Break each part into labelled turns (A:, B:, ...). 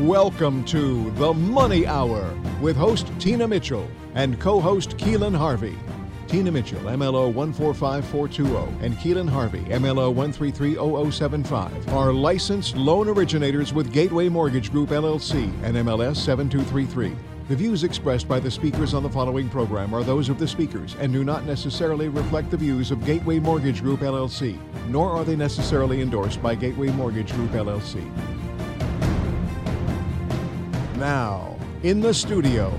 A: Welcome to The Money Hour with host Tina Mitchell and co host Keelan Harvey. Tina Mitchell, MLO 145420, and Keelan Harvey, MLO 1330075, are licensed loan originators with Gateway Mortgage Group LLC and MLS 7233. The views expressed by the speakers on the following program are those of the speakers and do not necessarily reflect the views of Gateway Mortgage Group LLC, nor are they necessarily endorsed by Gateway Mortgage Group LLC. Now, in the studio,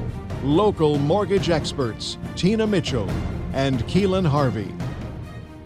A: local mortgage experts Tina Mitchell and Keelan Harvey.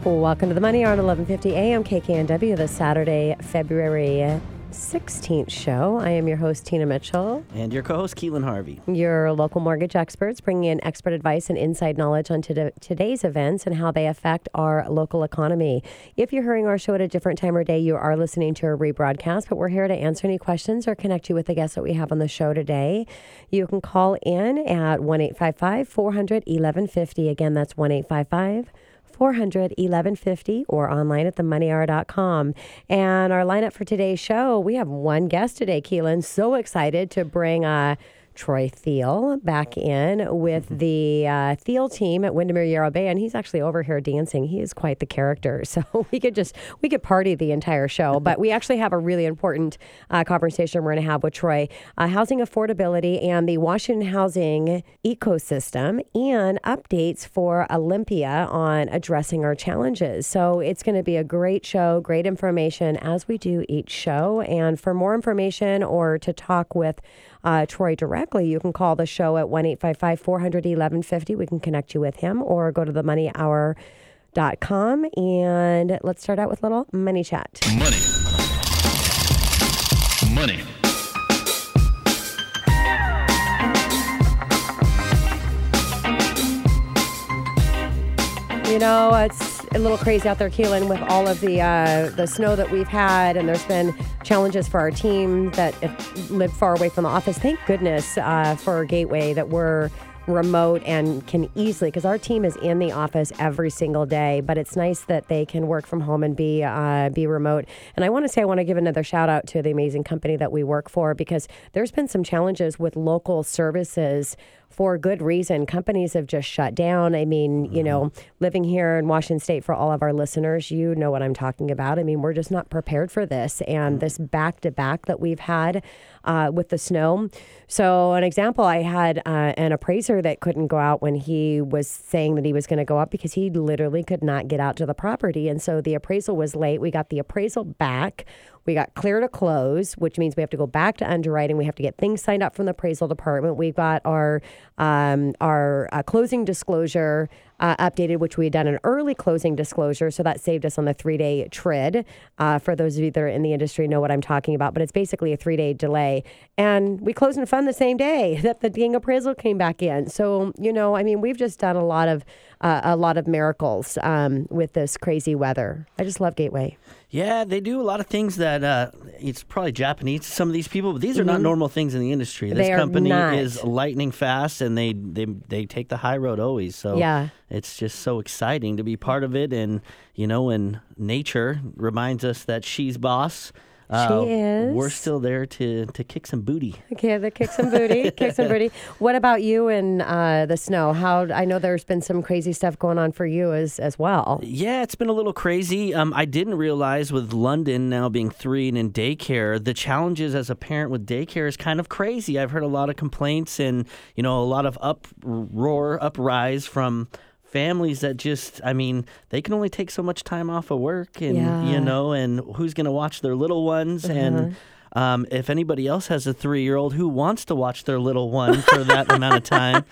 B: Welcome to the Money Hour at 11:50 a.m. KKNW, this Saturday, February 16th show. I am your host Tina Mitchell.
C: And your co-host Keelan Harvey.
B: Your local mortgage experts bringing in expert advice and inside knowledge on to today's events and how they affect our local economy. If you're hearing our show at a different time or day, you are listening to a rebroadcast, but we're here to answer any questions or connect you with the guests that we have on the show today. You can call in at 1 855 400 1150. Again, that's 1 855 400 1150 or online at themoneyhour.com. And our lineup for today's show, we have one guest today, Keelan. So excited to bring uh, Troy Thiel back in with mm-hmm. the uh, Thiel team at Windermere Yarrow Bay, and he's actually over here dancing. He is quite the character, so we could just we could party the entire show. but we actually have a really important uh, conversation we're going to have with Troy: uh, housing affordability and the Washington housing ecosystem, and updates for Olympia on addressing our challenges. So it's going to be a great show, great information as we do each show. And for more information or to talk with uh, Troy directly, you can call the show at 1 855 400 1150. We can connect you with him or go to the money hour.com. And let's start out with a little money chat.
D: Money. Money.
B: You know, it's a little crazy out there, Keelan, with all of the uh, the snow that we've had, and there's been challenges for our team that live far away from the office. Thank goodness uh, for Gateway that we're remote and can easily because our team is in the office every single day but it's nice that they can work from home and be uh, be remote and i want to say i want to give another shout out to the amazing company that we work for because there's been some challenges with local services for good reason. Companies have just shut down. I mean, mm-hmm. you know, living here in Washington State for all of our listeners, you know what I'm talking about. I mean, we're just not prepared for this and mm-hmm. this back to back that we've had uh, with the snow. So, an example, I had uh, an appraiser that couldn't go out when he was saying that he was going to go up because he literally could not get out to the property. And so the appraisal was late. We got the appraisal back. We got clear to close, which means we have to go back to underwriting. We have to get things signed up from the appraisal department. We've got our um, our uh, closing disclosure uh, updated, which we had done an early closing disclosure. So that saved us on the three day TRID. Uh, for those of you that are in the industry, know what I'm talking about. But it's basically a three day delay. And we closed and fund the same day that the ding appraisal came back in. So, you know, I mean, we've just done a lot of uh, a lot of miracles um, with this crazy weather. I just love Gateway.
C: Yeah, they do a lot of things that uh, it's probably Japanese. Some of these people, but these are not normal things in the industry. This company
B: not.
C: is lightning fast, and they, they they take the high road always. So
B: yeah,
C: it's just so exciting to be part of it. And you know, and nature reminds us that she's boss
B: uh, she is.
C: We're still there to to kick some booty.
B: Okay, to kick some booty, kick some booty. What about you and uh, the snow? How I know there's been some crazy stuff going on for you as as well.
C: Yeah, it's been a little crazy. Um, I didn't realize with London now being three and in daycare, the challenges as a parent with daycare is kind of crazy. I've heard a lot of complaints and you know a lot of uproar, uprise from families that just i mean they can only take so much time off of work and
B: yeah.
C: you know and who's going to watch their little ones uh-huh. and um, if anybody else has a three-year-old who wants to watch their little one for that amount of time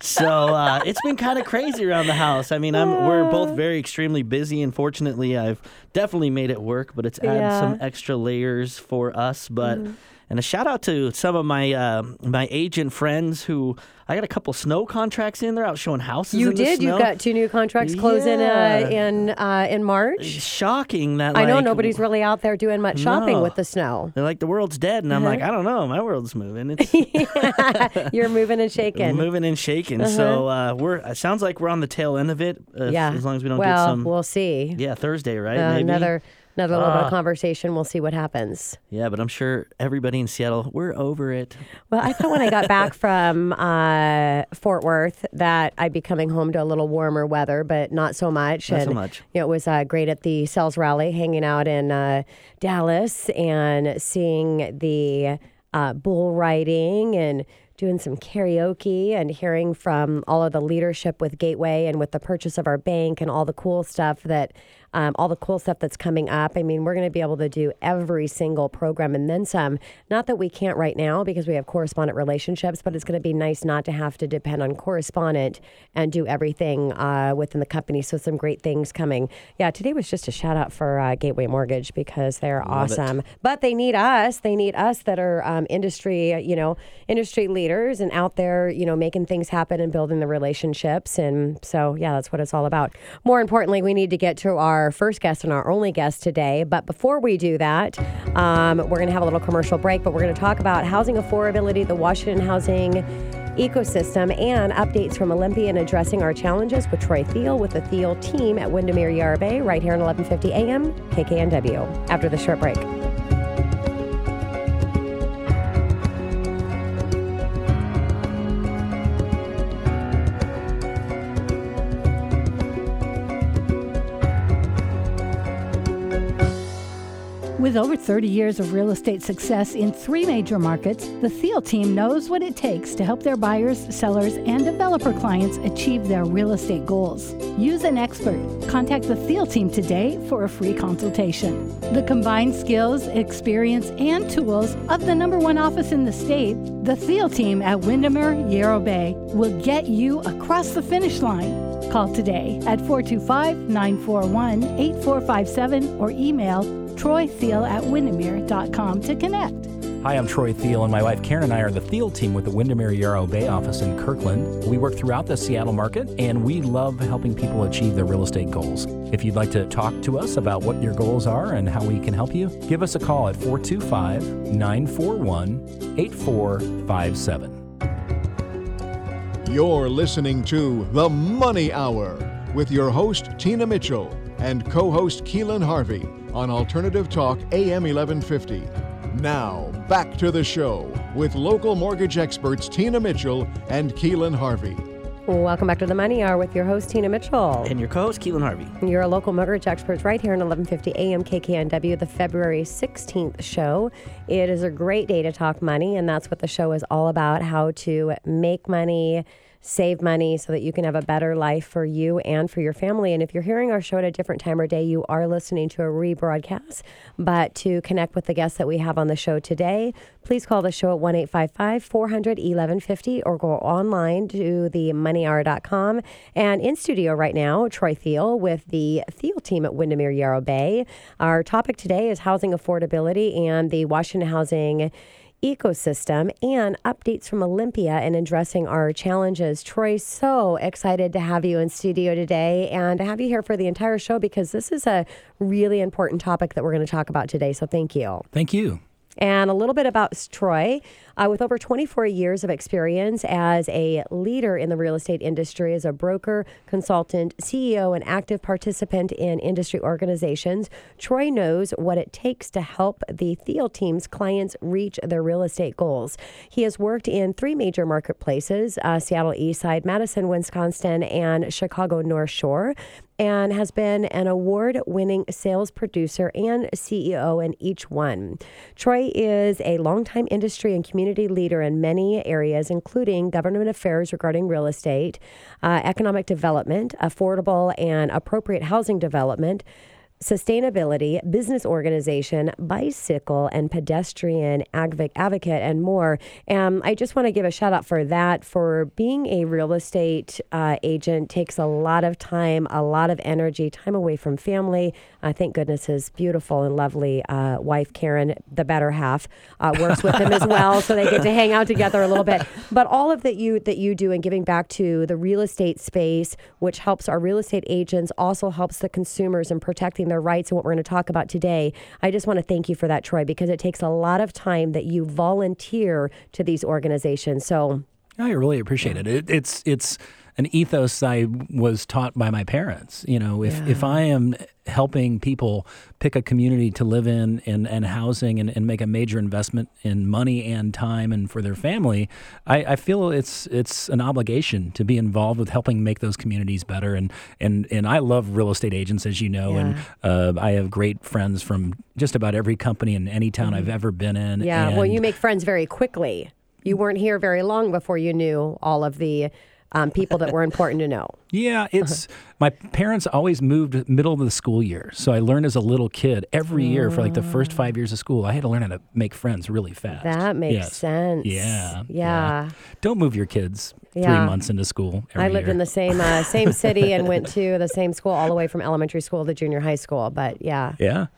C: so uh, it's been kind of crazy around the house. I mean, I'm, we're both very extremely busy, and fortunately, I've definitely made it work. But it's added yeah. some extra layers for us. But mm-hmm. And a shout out to some of my uh, my agent friends who I got a couple snow contracts in. They're out showing houses.
B: You did. You got two new contracts closing
C: yeah.
B: uh, in uh, in March.
C: Shocking that
B: I
C: like,
B: know nobody's really out there doing much shopping
C: no.
B: with the snow.
C: They're like the world's dead, and I'm uh-huh. like, I don't know. My world's moving.
B: It's You're moving and shaking.
C: moving and shaking. Uh-huh. So uh, we're. It sounds like we're on the tail end of it.
B: yeah.
C: As long as we don't
B: well,
C: get some.
B: we'll see.
C: Yeah, Thursday, right?
B: Uh,
C: Maybe?
B: Another another little bit
C: Ah.
B: of conversation. We'll see what happens.
C: Yeah, but I'm sure everybody in Seattle, we're over it.
B: Well, I thought when I got back from uh, Fort Worth that I'd be coming home to a little warmer weather, but not so much.
C: Not so much.
B: You know, it was uh, great at the sales rally, hanging out in uh, Dallas and seeing the uh, bull riding and doing some karaoke and hearing from all of the leadership with Gateway and with the purchase of our bank and all the cool stuff that um, all the cool stuff that's coming up. I mean, we're going to be able to do every single program and then some. Not that we can't right now because we have correspondent relationships, but it's going to be nice not to have to depend on correspondent and do everything uh, within the company. So some great things coming. Yeah, today was just a shout out for uh, Gateway Mortgage because they're
C: Love it.
B: awesome. But they need us. They need us that are um, industry, you know, industry leaders and out there, you know, making things happen and building the relationships. And so, yeah, that's what it's all about. More importantly, we need to get to our first guest and our only guest today. But before we do that, um, we're going to have a little commercial break. But we're going to talk about housing affordability, the Washington housing ecosystem, and updates from Olympia and addressing our challenges with Troy Thiel with the Thiel team at Windermere Yarrow Bay right here at 1150 AM KKNW. After the short break.
D: With over 30 years of real estate success in three major markets, the Thiel team knows what it takes to help their buyers, sellers, and developer clients achieve their real estate goals. Use an expert. Contact the Thiel team today for a free consultation. The combined skills, experience, and tools of the number one office in the state, the Thiel team at Windermere Yarrow Bay, will get you across the finish line. Call today at 425 941 8457 or email troythiel at windermere.com to connect.
E: Hi, I'm Troy Thiel, and my wife Karen and I are the Thiel team with the Windermere Yarrow Bay office in Kirkland. We work throughout the Seattle market, and we love helping people achieve their real estate goals. If you'd like to talk to us about what your goals are and how we can help you, give us a call at 425 941 8457.
A: You're listening to The Money Hour with your host, Tina Mitchell, and co host Keelan Harvey on Alternative Talk AM 1150. Now, back to the show with local mortgage experts Tina Mitchell and Keelan Harvey.
B: Welcome back to the Money Hour with your host, Tina Mitchell.
C: And your co host, Keelan Harvey.
B: You're a local mortgage expert right here in 1150 AM KKNW, the February 16th show. It is a great day to talk money, and that's what the show is all about how to make money, save money so that you can have a better life for you and for your family. And if you're hearing our show at a different time or day, you are listening to a rebroadcast. But to connect with the guests that we have on the show today, please call the show at 1 855 400 1150 or go online to themoneyhour.com. And in studio right now, Troy Thiel with the Thiel team at Windermere Yarrow Bay. Our topic today is housing affordability and the Washington Housing ecosystem and updates from Olympia and addressing our challenges. Troy, so excited to have you in studio today and to have you here for the entire show because this is a really important topic that we're going to talk about today. So thank you.
E: Thank you.
B: And a little bit about Troy. Uh, with over 24 years of experience as a leader in the real estate industry, as a broker, consultant, CEO, and active participant in industry organizations, Troy knows what it takes to help the Thiel team's clients reach their real estate goals. He has worked in three major marketplaces uh, Seattle Eastside, Madison, Wisconsin, and Chicago North Shore and has been an award winning sales producer and CEO in each one. Troy is a longtime industry and community leader in many areas, including government affairs regarding real estate, uh, economic development, affordable and appropriate housing development. Sustainability, business organization, bicycle and pedestrian adv- advocate, and more. And I just want to give a shout out for that. For being a real estate uh, agent takes a lot of time, a lot of energy, time away from family. Uh, thank goodness his beautiful and lovely uh, wife, Karen, the better half, uh, works with him as well, so they get to hang out together a little bit. But all of that you that you do and giving back to the real estate space, which helps our real estate agents, also helps the consumers in protecting their rights and what we're going to talk about today. I just want to thank you for that, Troy, because it takes a lot of time that you volunteer to these organizations. So
E: I really appreciate it. it it's it's an ethos I was taught by my parents. You know, if if I am helping people pick a community to live in and, and housing and, and make a major investment in money and time and for their family, I, I feel it's it's an obligation to be involved with helping make those communities better. And and and I love real estate agents, as you know, yeah. and uh, I have great friends from just about every company in any town I've ever been in.
B: Yeah, well, you make friends very quickly. You weren't here very long before you knew all of the um, people that were important to know.
E: Yeah, it's my parents always moved middle of the school year. So I learned as a little kid every year for like the first five years of school, I had to learn how to make friends really fast.
B: That makes
E: Yes.
B: sense.
E: Yeah,
B: Yeah.
E: Don't move your kids three months into school. Every
B: I lived
E: year.
B: in the same uh, same city and went to the same school all the way from elementary school to junior high school. But yeah,
E: Yeah.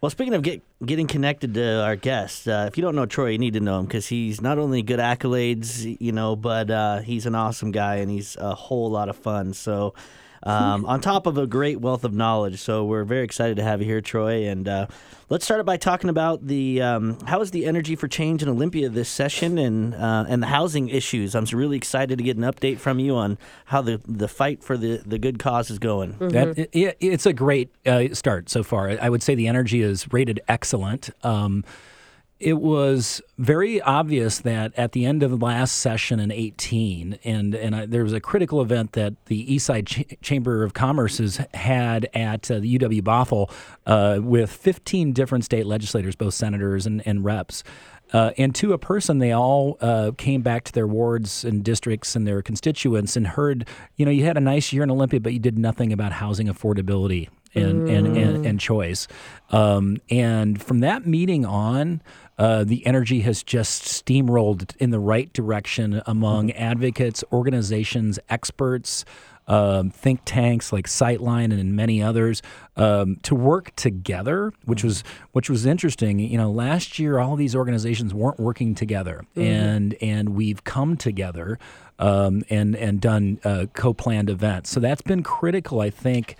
C: Well, speaking of get, getting connected to our guest, uh, if you don't know Troy, you need to know him because he's not only good accolades, you know, but uh, he's an awesome guy and he's a whole lot of fun. So, um, on top of a great wealth of knowledge, so we're very excited to have you here, Troy. And uh, let's start it by talking about the um, how is the energy for change in Olympia this session and uh, and the housing issues. I'm really excited to get an update from you on how the the fight for the the good cause is going.
E: That it, it- it's a great uh, start so far. I would say the energy is rated excellent. Um, it was very obvious that at the end of the last session in 18, and and I, there was a critical event that the Eastside Ch- Chamber of Commerce has had at uh, the UW Bothell uh, with 15 different state legislators, both senators and, and reps. Uh, and to a person, they all uh, came back to their wards and districts and their constituents and heard, you know, you had a nice year in Olympia, but you did nothing about housing affordability and, and, and, and choice. Um, and from that meeting on, uh, the energy has just steamrolled in the right direction among advocates, organizations, experts, um, think tanks like Sightline and many others um, to work together, which was which was interesting. You know, last year all these organizations weren't working together, and and we've come together um, and and done uh, co-planned events. So that's been critical, I think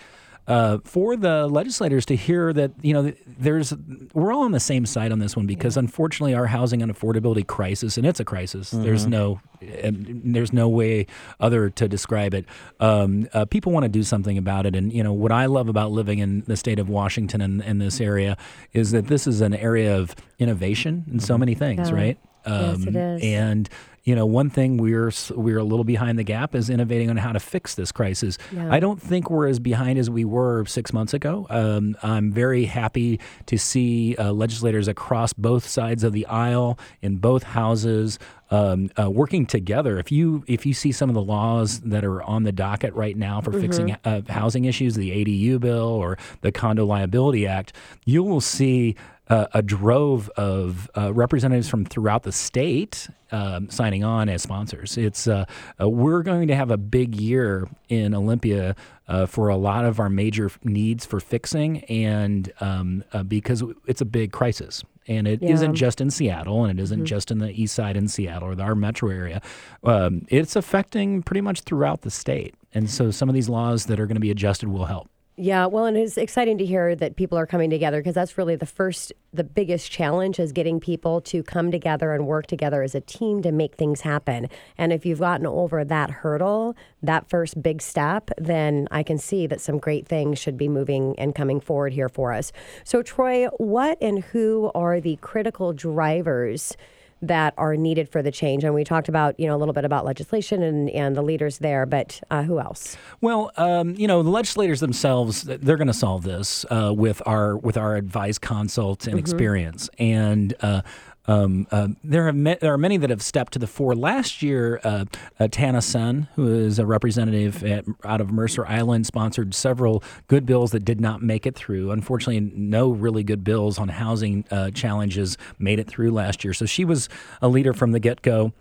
E: uh, for the legislators to hear that you know there's we're all on the same side on this one because unfortunately our housing and affordability crisis and it's a crisis. There's no there's no way other to describe it. Um, uh, people want to do something about it, and you know what I love about living in the state of Washington and in this area is that this is an area of innovation in so many things,
B: Yeah.
E: right?
B: Yes, it is.
E: And you know, one thing we're we're a little behind the gap is innovating on how to fix this crisis.
B: Yeah.
E: I don't think we're as behind as we were six months ago. Um, I'm very happy to see uh, legislators across both sides of the aisle in both houses. Um, uh, working together. If you if you see some of the laws that are on the docket right now for fixing uh, housing issues, the ADU bill or the Condo Liability Act, you will see uh, a drove of uh, representatives from throughout the state um, signing on as sponsors. It's uh, uh, we're going to have a big year in Olympia uh, for a lot of our major needs for fixing, and um, uh, because it's a big crisis. And it
B: Yeah.
E: not just in Seattle, and it isn't just in the east side in Seattle or our metro area. Um, it's affecting pretty much throughout the state. And so some of these laws that are going to be adjusted will help.
B: Yeah, well, and it's exciting to hear that people are coming together because that's really the first, the biggest challenge is getting people to come together and work together as a team to make things happen. And if you've gotten over that hurdle, that first big step, then I can see that some great things should be moving and coming forward here for us. So, Troy, what and who are the critical drivers? That are needed for the change. And we talked about you know a little bit about legislation and, and the leaders there but uh, who else?
E: Well, um, you know, the legislators themselves, they're going to solve this uh, with our with our advice consult and experience. And uh, um, uh, there have there are many that have stepped to the fore. Last year, uh, uh, Tana Senn, who is a representative at, out of Mercer Island, sponsored several good bills that did not make it through. Unfortunately, no really good bills on housing uh, challenges made it through last year. So she was a leader from the get go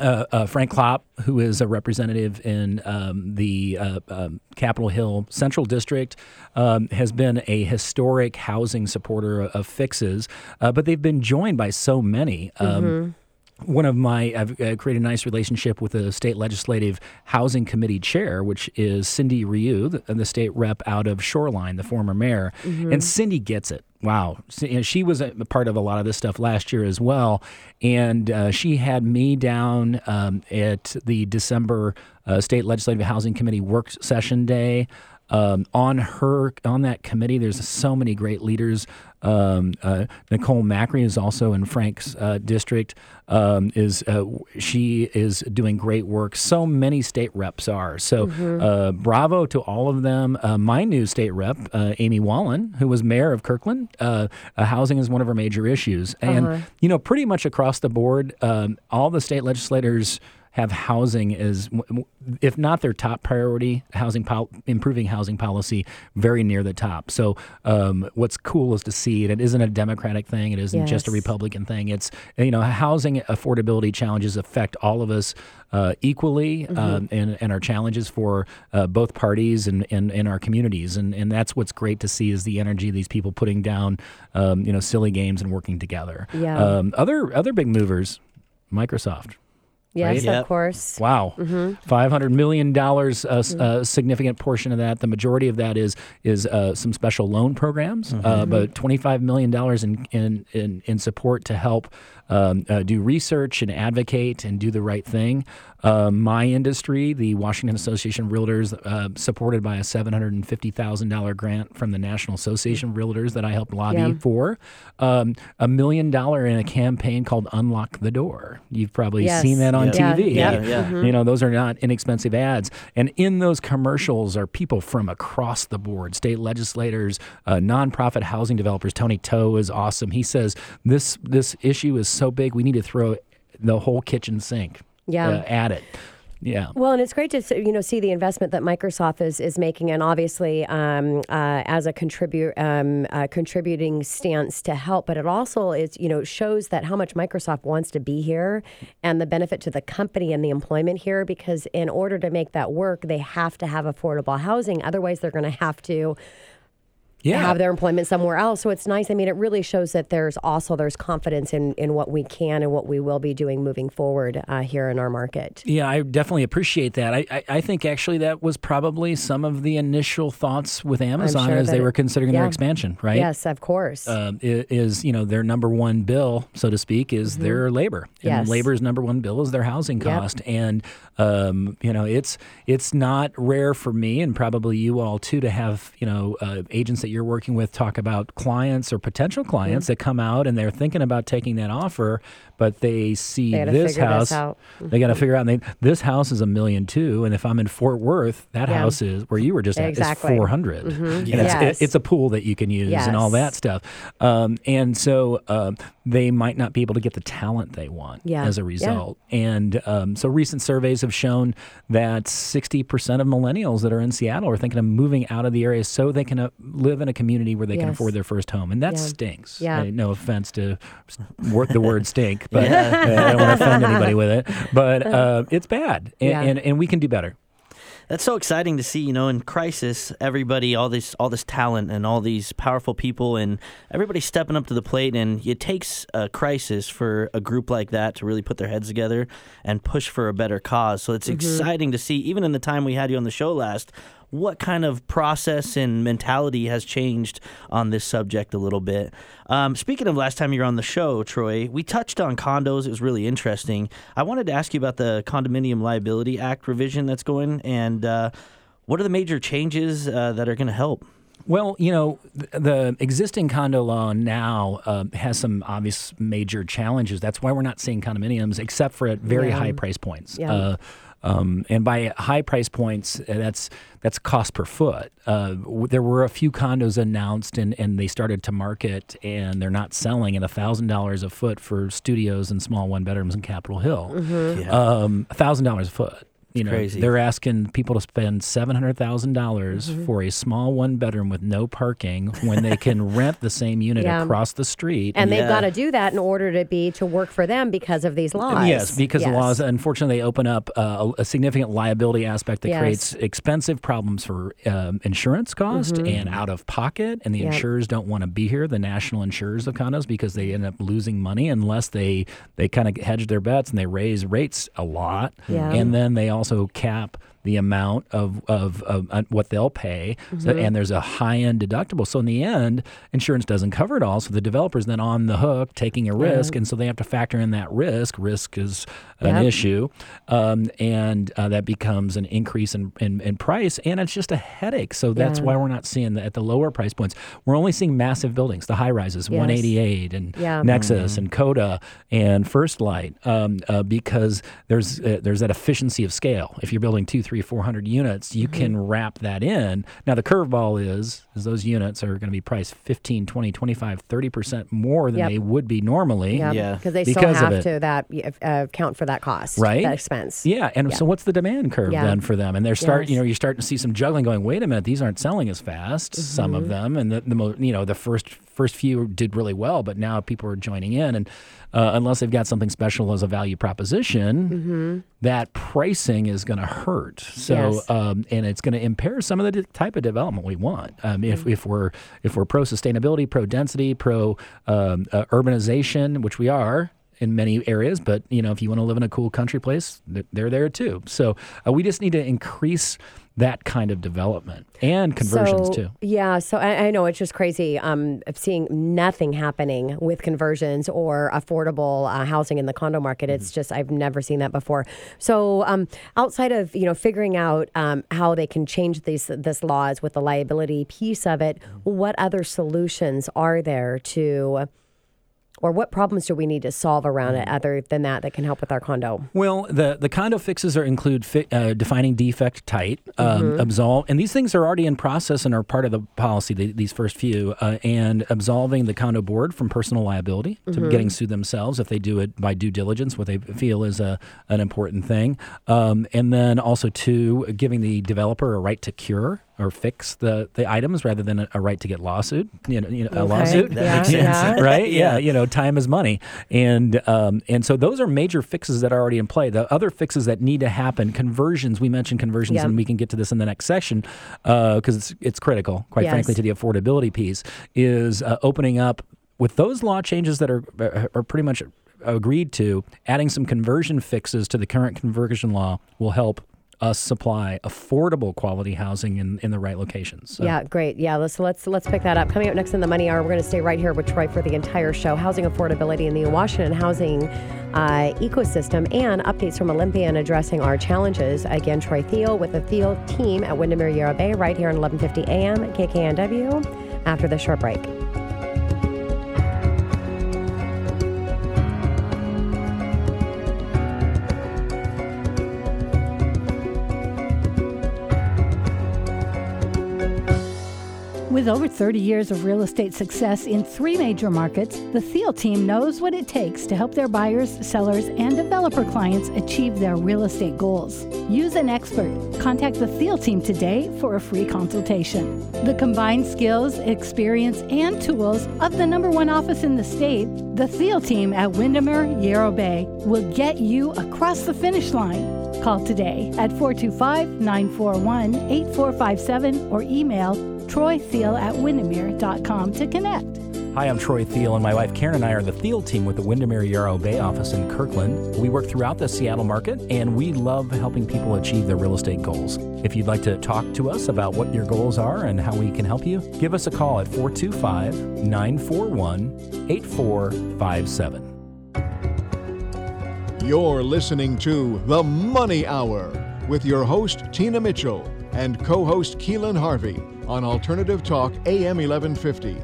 E: uh, uh, Frank Chopp, who is a representative in um, the uh, um, Capitol Hill Central District, um, has been a historic housing supporter of fixes, uh, but they've been joined by so many. Um, one of my I've uh, created a nice relationship with the state legislative housing committee chair, which is Cindy Ryu, the, the state rep out of Shoreline, the former mayor, and Cindy gets it. Wow, C- you know, she was a part of a lot of this stuff last year as well, and uh, she had me down um, at the December uh, state legislative housing committee work session day um, on her on that committee. There's so many great leaders. Um, uh, Nicole Macri is also in Frank's uh, district. Um, is uh, she is doing great work. So many state reps are. So uh, bravo to all of them. Uh, my new state rep, uh, Amy Walen, who was mayor of Kirkland, uh, uh, housing is one of her major issues, and you know pretty much across the board, um, all the state legislators have housing as, if not their top priority, housing pol- improving housing policy very near the top. So um, what's cool is to see it. It isn't a Democratic thing. It isn't just a Republican thing. It's you know housing affordability challenges affect all of us uh, equally, um, and and our challenges for uh, both parties and, and, and our communities. And and that's what's great to see is the energy of these people putting down um, you know silly games and working together.
B: Yeah.
E: Um, other other big movers, Microsoft.
B: Yes,
E: Right?
C: Yep.
B: of course.
E: Wow, mm-hmm. five hundred million dollars—a uh, mm. uh, significant portion of that. The majority of that is is uh, some special loan programs, uh, mm-hmm. but twenty five million dollars in, in in in support to help um, uh, do research and advocate and do the right thing. Uh, my industry, the Washington Association of Realtors, uh, supported by a seven hundred and fifty thousand dollar grant from the National Association of Realtors that I helped lobby
B: Yeah.
E: for. Um, a million dollar in a campaign called Unlock the Door. You've probably
B: Yes.
E: seen that on
B: Yeah.
E: TV.
B: Yeah.
C: Yeah, yeah.
B: Mm-hmm.
E: You know, those are not inexpensive ads. And in those commercials are people from across the board state legislators, uh, nonprofit housing developers. Tony To is awesome. He says this, this issue is so big, we need to throw the whole kitchen sink
B: Yeah.
E: uh, at it. Yeah.
B: Well, and it's great to you know see the investment that Microsoft is is making, and obviously um, uh, as a contribute um, uh, contributing stance to help. But it also is you know shows that how much Microsoft wants to be here, and the benefit to the company and the employment here. Because in order to make that work, they have to have affordable housing. Otherwise, they're going to have to
E: Yeah.
B: have their employment somewhere else. So it's nice. I mean, it really shows that there's also there's confidence in in what we can and what we will be doing moving forward uh, here in our market.
E: Yeah, I definitely appreciate that. I, I, I think actually that was probably some of the initial thoughts with Amazon
B: sure
E: as they were considering their expansion, right?
B: Yes, of course.
E: i- is you know their number one bill, so to speak, is their labor. And
B: Mm-hmm. Yes.
E: labor's number one bill is their housing cost, and um, you know it's it's not rare for me and probably you all too to have you know uh, agents that you're working with talk about clients or potential clients
B: Mm-hmm.
E: that come out and they're thinking about taking that offer, but they see
B: They
E: this house.
B: this.
E: They got to figure out. They, this house is a million two, and if I'm in Fort Worth, that
B: Yeah.
E: house is where you were just at
B: Exactly.
E: is four hundred. And it's,
B: Yes.
E: it- it's a pool that you can use and all that stuff. Um, and so um, they might not be able to get the talent they want
B: Yeah.
E: as a
B: Yeah.
E: result. And um, so recent surveys have shown that 60% of millennials that are in Seattle are thinking of moving out of the area so they can uh, live in a community where they can afford their first home. And that
B: Yeah.
E: stinks.
B: Yeah.
E: Uh, no offense to s- wor- the word stink, but uh, I don't want to offend anybody with it. But uh, it's bad. And,
B: Yeah.
E: and, and we can do better.
C: That's so exciting to see, you know, in crisis, everybody, all this, all this talent, and all these powerful people, and everybody stepping up to the plate. And it takes a crisis for a group like that to really put their heads together and push for a better cause. So it's exciting to see, even in the time we had you on the show last, what kind of process and mentality has changed on this subject a little bit. Um, speaking of last time you were on the show, Troy, we touched on condos. It was really interesting. I wanted to ask you about the Condominium Liability Act revision that's going, and uh, what are the major changes uh, that are going to help?
E: Well, you know, the existing condo law now um, has some obvious major challenges. That's why we're not seeing condominiums, except for at very
B: Yeah.
E: high price points.
B: Yeah.
E: Uh, um, and by high price points, uh, that's that's cost per foot. Uh, w- there were a few condos announced, and, and they started to market, and they're not selling at thousand dollars a foot for studios and small one bedrooms in Capitol Hill.
B: Mm-hmm.
C: Yeah.
E: Um, thousand dollars a foot. You know,
C: crazy.
E: they're asking people to spend seven hundred thousand dollars
B: Mm-hmm.
E: for a small one bedroom with no parking when they can rent the same unit
B: Yeah.
E: across the street.
B: And they've
C: Yeah.
B: got to do that in order to be to work for them because of these laws.
E: Yes, because the
B: Yes.
E: laws, unfortunately, they open up uh, a, a significant liability aspect that
B: Yes.
E: creates expensive problems for um, insurance cost and out of pocket. And the
B: Mm-hmm. Yep.
E: insurers don't want to be here, the national insurers of condos, because they end up losing money unless they, they kind of hedge their bets and they raise rates a lot.
B: Yeah.
E: And then they also cap the amount of, of, of uh, what they'll pay.
B: Mm-hmm.
E: and there's a high end deductible. So in the end, insurance doesn't cover it all. So the developer's then on the hook taking a risk. And so they have to factor in that risk. Risk is an
B: Yep.
E: issue. Um, and uh, that becomes an increase in, in, in price. And it's just a headache. So that's
B: Yeah.
E: why we're not seeing that at the lower price points. We're only seeing massive buildings, the high rises, 188 and
B: Yeah.
E: Nexus and Koda and First Light, um, uh, because there's uh, there's that efficiency of scale. If you're building two, three, four hundred units, you can wrap that in. Now the curveball is is those units are going to be priced 15, 20, 25, 30 percent more than
B: Yep.
E: they would be normally.
B: Yeah,
C: Yeah.
B: because they still
E: Because of
B: have to that uh, account for that cost,
E: Right?
B: That expense.
E: Yeah, and so what's the demand curve
B: Yeah.
E: then for them? And they're start, you know, you're starting to see some juggling. Going, wait a minute, these aren't selling as fast. Some
B: Mm-hmm.
E: of them, and the, the mo- you know, the first first few did really well, but now people are joining in, and uh, unless they've got something special as a value proposition, that pricing is going to hurt. So,
B: Mm-hmm. Yes.
E: um, and it's going to impair some of the d- type of development we want. Um, if, if we're if we're pro sustainability, pro density, pro um, uh, urbanization, which we are in many areas, but you know, if you want to live in a cool country place, they're there too. So uh, we just need to increase that kind of development and conversions
B: so,
E: too.
B: Yeah, so I, I know it's just crazy. Um, seeing nothing happening with conversions or affordable uh, housing in the condo market. It's
E: Mm-hmm.
B: just I've never seen that before. So um, outside of you know figuring out um, how they can change these this laws with the liability piece of it,
E: Mm-hmm.
B: what other solutions are there to? Or what problems do we need to solve around it other than that that can help with our condo?
E: Well, the, the condo fixes are include fi- uh, defining defect type, um,
B: Mm-hmm.
E: absolve, and these things are already in process and are part of the policy. The, these first few, uh, and absolving the condo board from personal liability to
B: Mm-hmm.
E: getting sued themselves if they do it by due diligence, what they feel is a an important thing, um, and then also to giving the developer a right to cure or fix the, the items rather than a, a right to get lawsuit. You know, you know a
B: Okay.
E: lawsuit,
B: That makes Yeah, sense.
E: right? Yeah, you know, time is money, and um, and so those are major fixes that are already in play. The other fixes that need to happen, conversions. We mentioned conversions,
B: Yeah.
E: and we can get to this in the next section because it's it's critical, quite
B: Yes.
E: frankly, to the affordability piece. Is uh, opening up with those law changes that are are pretty much agreed to. Adding some conversion fixes to the current conversion law will help us supply affordable quality housing in, in the right locations. So-
B: Yeah, great. Yeah, let's let's let's pick that up. Coming up next in the Money Hour, we're going to stay right here with Troy for the entire show. Housing affordability in the Washington housing uh, ecosystem and updates from Olympian addressing our challenges. Again, Troy Thiel with the Thiel team at Windermere Yarrow Bay right here on 1150 AM KKNW. After the short break.
D: With over 30 years of real estate success in three major markets, the Thiel team knows what it takes to help their buyers, sellers, and developer clients achieve their real estate goals. Use an expert. Contact the Thiel team today for a free consultation. The combined skills, experience, and tools of the number one office in the state, the Thiel team at Windermere Yarrow Bay will get you across the finish line. Call today at 425 941 8457 or email troythiel at windermere.com to connect.
E: Hi, I'm Troy Thiel, and my wife Karen and I are the Thiel team with the Windermere Yarrow Bay office in Kirkland. We work throughout the Seattle market, and we love helping people achieve their real estate goals. If you'd like to talk to us about what your goals are and how we can help you, give us a call at 425 941 8457.
A: You're listening to The Money Hour with your host, Tina Mitchell, and co host Keelan Harvey on Alternative Talk AM 1150.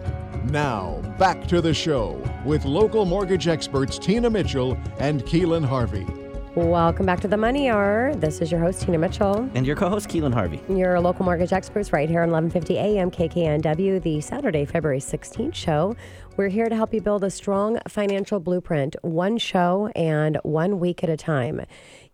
A: Now, back to the show with local mortgage experts Tina Mitchell and Keelan Harvey.
B: Welcome back to the Money Hour. This is your host, Tina Mitchell.
C: And your co-host Keelan Harvey.
B: Your local mortgage experts right here on 1150 AM KKNW, the Saturday, February 16th show. We're here to help you build a strong financial blueprint, one show and one week at a time.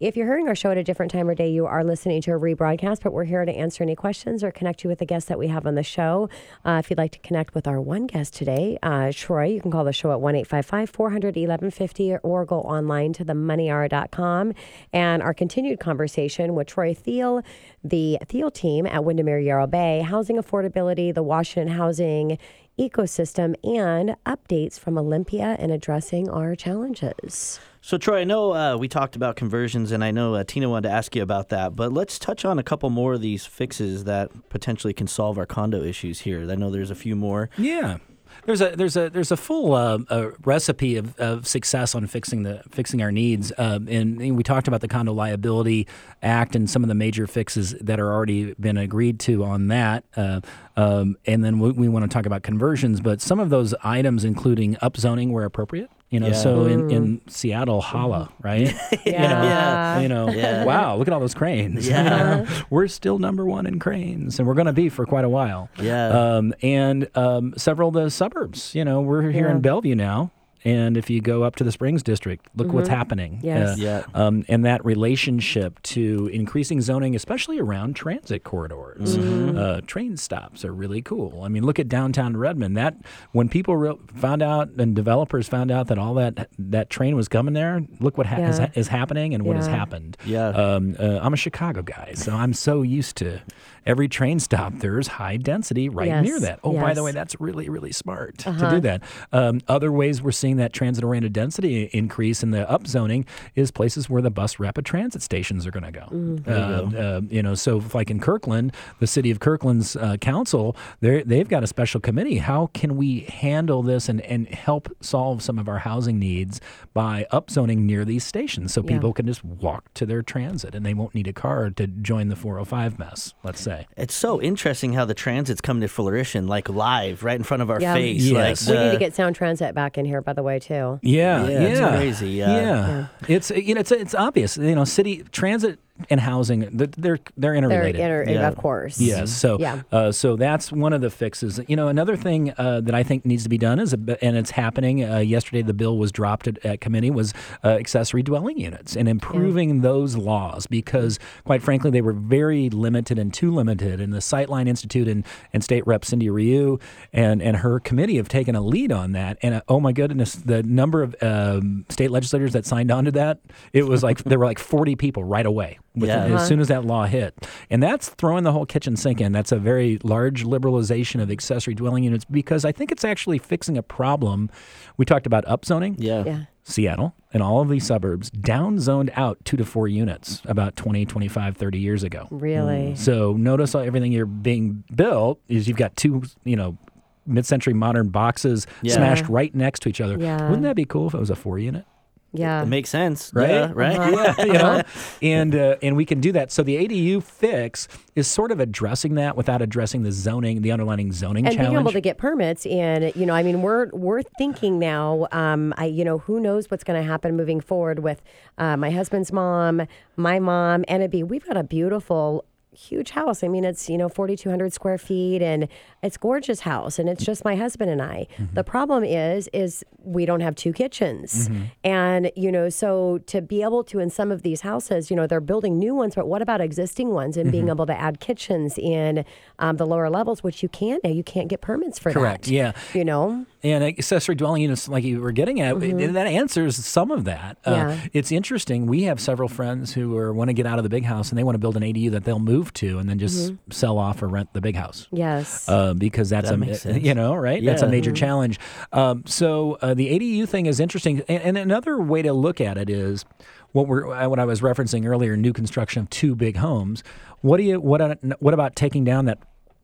B: If you're hearing our show at a different time or day, you are listening to a rebroadcast, but we're here to answer any questions or connect you with the guests that we have on the show. Uh, if you'd like to connect with our one guest today, uh, Troy, you can call the show at 1 855 400 1150 or go online to themoneyhour.com. And our continued conversation with Troy Thiel, the Thiel team at Windermere Yarrow Bay, housing affordability, the Washington housing ecosystem, and updates from Olympia in addressing our challenges.
C: So, Troy, I know uh, we talked about conversions, and I know uh, Tina wanted to ask you about that, but let's touch on a couple more of these fixes that potentially can solve our condo issues here. I know there's a few more.
E: Yeah. There's a there's a there's a full uh, uh, recipe of, of success on fixing the fixing our needs, uh, and, and, we talked about the Condo Liability Act and some of the major fixes that are already been agreed to on that. Uh, um, and then we, we want to talk about conversions, but some of those items, including upzoning where appropriate, you know,
C: Yeah.
E: so in, in
B: Mm.
E: Seattle, holla, right?
B: Yeah.
E: You know,
C: Yeah.
E: wow, look at all those cranes.
C: Yeah.
E: we're still number one in cranes, and we're going to be for quite a while.
C: Yeah.
E: Um, and um, several of the suburbs. You know, we're here
B: Yeah.
E: in Bellevue now. And if you go up to the Springs district, look what's happening.
B: Mm-hmm. Yes.
C: Yeah.
E: Um, and that relationship to increasing zoning, especially around transit corridors.
B: Mm-hmm.
E: Uh, train stops are really cool. I mean, look at downtown Redmond. That when people re- found out and developers found out that all that that train was coming there, look what ha- is,
B: Yeah.
E: is happening and what has happened.
C: Yeah.
E: Um, uh, I'm a Chicago guy, so I'm so used to every train stop. There's high density right
B: Yes.
E: near that. Oh, by the way, that's really really smart to
B: Uh-huh.
E: do that. Um, other ways we're seeing that transit oriented density increase in the upzoning is places where the bus rapid transit stations are going to go.
B: Mm-hmm.
E: Um, uh, you know, so like in Kirkland, the city of Kirkland's uh, council, they they've got a special committee. How can we handle this and, and help solve some of our housing needs by upzoning near these stations so
B: Yeah.
E: people can just walk to their transit and they won't need a car to join the 405 mess, let's say.
C: It's so interesting how the transits come to flourish like live right in front of our
B: Yeah.
C: face.
E: Yes.
C: Like
B: we need to get Sound Transit back in here, by the way, too.
E: Yeah,
C: Yeah, it's crazy, yeah.
E: yeah, It's you know it's it's obvious. You know, city transit and housing they're they're, they're
B: They're
E: interrelated.
B: inter-
C: Yeah.
B: of course.
E: Yes. So,
B: Yeah.
E: uh, so that's one of the fixes. You know, another thing uh, that I think needs to be done is, a, and it's happening. Uh, yesterday, the bill was dropped at, at committee was uh, accessory dwelling units and improving those laws because, quite frankly, they were very limited and too limited. And the Sightline Institute and, and State Rep Cindy Ryu and and her committee have taken a lead on that. And uh, oh my goodness, the number of um, state legislators that signed on to that, it was like there were like 40 people right away. With
C: Yeah.
E: as uh-huh. soon as that law hit. And that's throwing the whole kitchen sink in. That's a very large liberalization of accessory dwelling units because I think it's actually fixing a problem. We talked about upzoning.
C: yeah.
B: Yeah.
E: Seattle and all of these suburbs downzoned out two to four units about 20, 25, 30 years ago.
B: Really? Mm.
E: So notice how everything you're being built is you've got two, you know, mid-century modern boxes
C: Yeah.
E: smashed right next to each other.
B: Yeah.
E: Wouldn't that be cool if it was a four unit?
B: Yeah.
C: It makes sense.
E: Right?
C: Yeah, right?
B: Uh-huh.
E: Yeah, you know, and uh, and we can do that. So the ADU fix is sort of addressing that without addressing the zoning, the underlying zoning
B: and
E: challenge.
B: being able to get permits and you know i mean we're we're thinking now um i you know who knows what's going to happen moving forward with uh, my husband's mom my mom and it'd be we've got a beautiful huge house i mean it's you know 4200 square feet and it's gorgeous house and it's just my husband and i
E: Mm-hmm.
B: the problem is is we don't have two kitchens
E: Mm-hmm.
B: and you know so to be able to in some of these houses you know they're building new ones but what about existing ones and
E: Mm-hmm.
B: being able to add kitchens in um, the lower levels which you can't now you can't get permits for
E: Correct.
B: that Correct.
E: Yeah.
B: you know
E: And accessory dwelling units, like you were getting at, it- that answers some of that. Uh,
B: Mm-hmm. Yeah.
E: It's interesting. We have several friends who are, want to get out of the big house and they want to build an ADU that they'll move to and then just
B: Mm-hmm.
E: sell off or rent the big house.
B: yes
E: Uh, because that's
C: That
E: a
C: makes sense.
E: you know right that's a
C: Yeah.
E: major challenge. Um, so uh, the ADU thing is interesting, and, and another way to look at it is what we're uh, what I was referencing earlier: new construction of two big homes. What do you what uh, what about taking down that?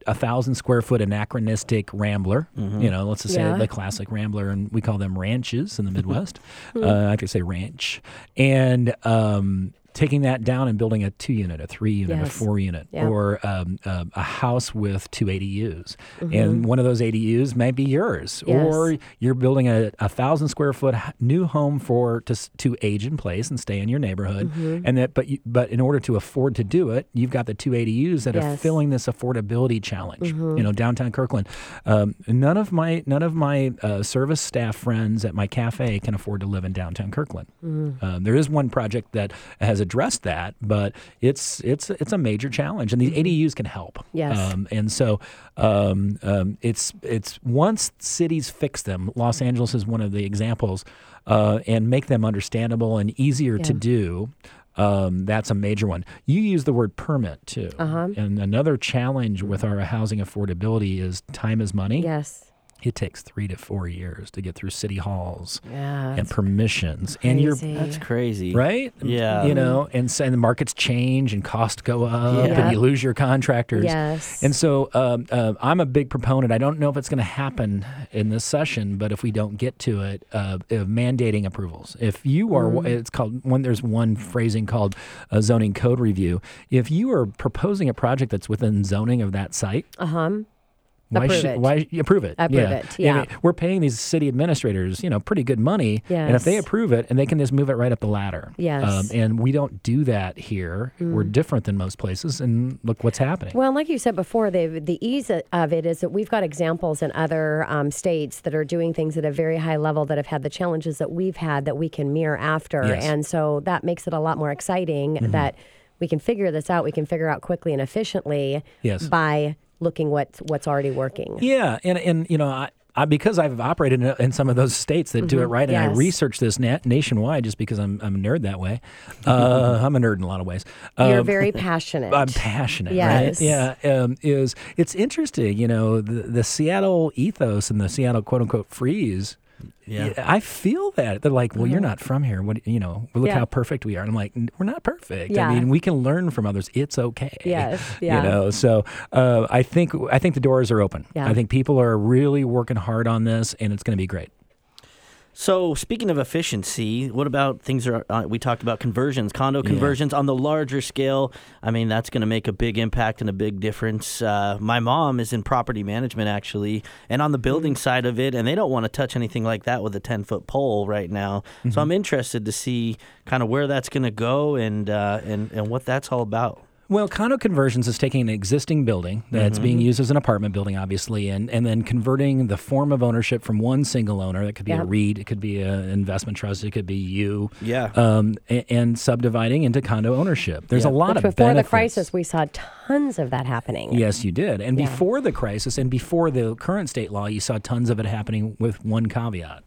E: A thousand square foot anachronistic rambler, you know, let's just
B: Yeah.
E: say the classic rambler, and we call them ranches in the Midwest. uh, I could say ranch, and um, taking that down and building a two unit, a three unit, a four unit,
B: Yeah.
E: or um, uh, a house with two ADUs.
B: Mm-hmm.
E: And one of those ADUs might be yours. Or you're building a, a thousand square foot new home for to, to age in place and stay in your neighborhood.
B: Mm-hmm.
E: And that, but you, but in order to afford to do it, you've got the two ADUs that are filling this affordability challenge.
B: Mm-hmm.
E: You know, downtown Kirkland. Um, none of my none of my uh, service staff friends at my cafe can afford to live in downtown Kirkland.
B: Mm-hmm.
E: Um, there is one project that has addressed that, but it's it's it's a major challenge, and the ADUs can help.
B: Mm-hmm. Yes.
E: Um, and so um, um, it's it's once cities fix them. Los Angeles is one of the examples, uh, and make them understandable and easier to do. Um, that's a major one. You use the word permit too,
B: Uh-huh.
E: and another challenge with our housing affordability is time is money.
B: Yes.
E: It takes three to four years to get through city halls
B: Yeah.
E: and permissions, and you're
C: that's crazy.
E: right?
C: Yeah.
E: You know, and, so, and the markets change and costs go up,
C: Yeah.
E: and you lose your contractors.
B: Yes.
E: And so um, uh, I'm a big proponent. I don't know if it's going to happen in this session, but if we don't get to it, uh, of mandating approvals. If you are,
B: Mm.
E: it's called one. There's one phrasing called a zoning code review. If you are proposing a project that's within zoning of that site,
B: Uh huh.
E: Why
B: Approve
E: should
B: it.
E: why you approve it?
B: Approve
E: yeah.
B: it, yeah.
E: I mean, we're paying these city administrators, you know, pretty good money, and if they approve it, and they can just move it right up the ladder.
B: Yes.
E: Um, and we don't do that here. We're different than most places, and look what's happening.
B: Well, like you said before, the the ease of it is that we've got examples in other um, states that are doing things at a very high level that have had the challenges that we've had that we can mirror after,
E: Yes.
B: and so that makes it a lot more exciting that we can figure this out. We can figure out quickly and efficiently
E: Yes.
B: by looking what what's already working.
E: Yeah, and and you know, I, I because I've operated in, in some of those states that do it right, and I
B: Mm-hmm.
E: Research this na- nationwide just because I'm I'm a nerd that way. Uh, I'm a nerd in a lot of ways.
B: You're
E: Um,
B: very passionate.
E: I'm passionate,
B: Yes.
E: right? Yeah, um, is it's interesting, you know, the, the Seattle ethos and the Seattle quote unquote freeze.
C: Yeah.
E: I feel that they're like, well, you're not from here. What you know? Look
B: Mm-hmm. Yeah.
E: how perfect we are. And I'm like, we're not perfect.
B: Yeah.
E: I mean, we can learn from others. It's okay.
B: Yes, yeah.
E: You know, so uh, I think I think the doors are open.
B: Yeah.
E: I think people are really working hard on this, and it's going to be great.
C: So speaking of efficiency, what about things are uh, we talked about conversions, condo
E: Yeah.
C: conversions on the larger scale? I mean, that's going to make a big impact and a big difference. Uh, my mom is in property management actually, and on the building
E: Mm.
C: side of it, and they don't want to touch anything like that with a ten foot pole right now.
E: Mm-hmm.
C: So I'm interested to see kind of where that's going to go and uh, and and what that's all about.
E: Well, condo conversions is taking an existing building that's being
B: Mm-hmm.
E: used as an apartment building, obviously, and, and then converting the form of ownership from one single owner. That could be a. REIT, it could be an investment trust, it could be you.
C: Yeah.
E: Um, and, and subdividing into condo ownership. There's a lot
B: Which
E: of
B: before
E: benefits.
B: the crisis, we saw tons of that happening.
E: Yes, you did. And
B: Yeah.
E: before the crisis and before the current state law, you saw tons of it happening with one caveat.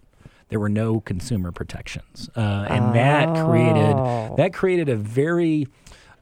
E: There were no consumer protections, uh, and that created
B: Oh.
E: that created a very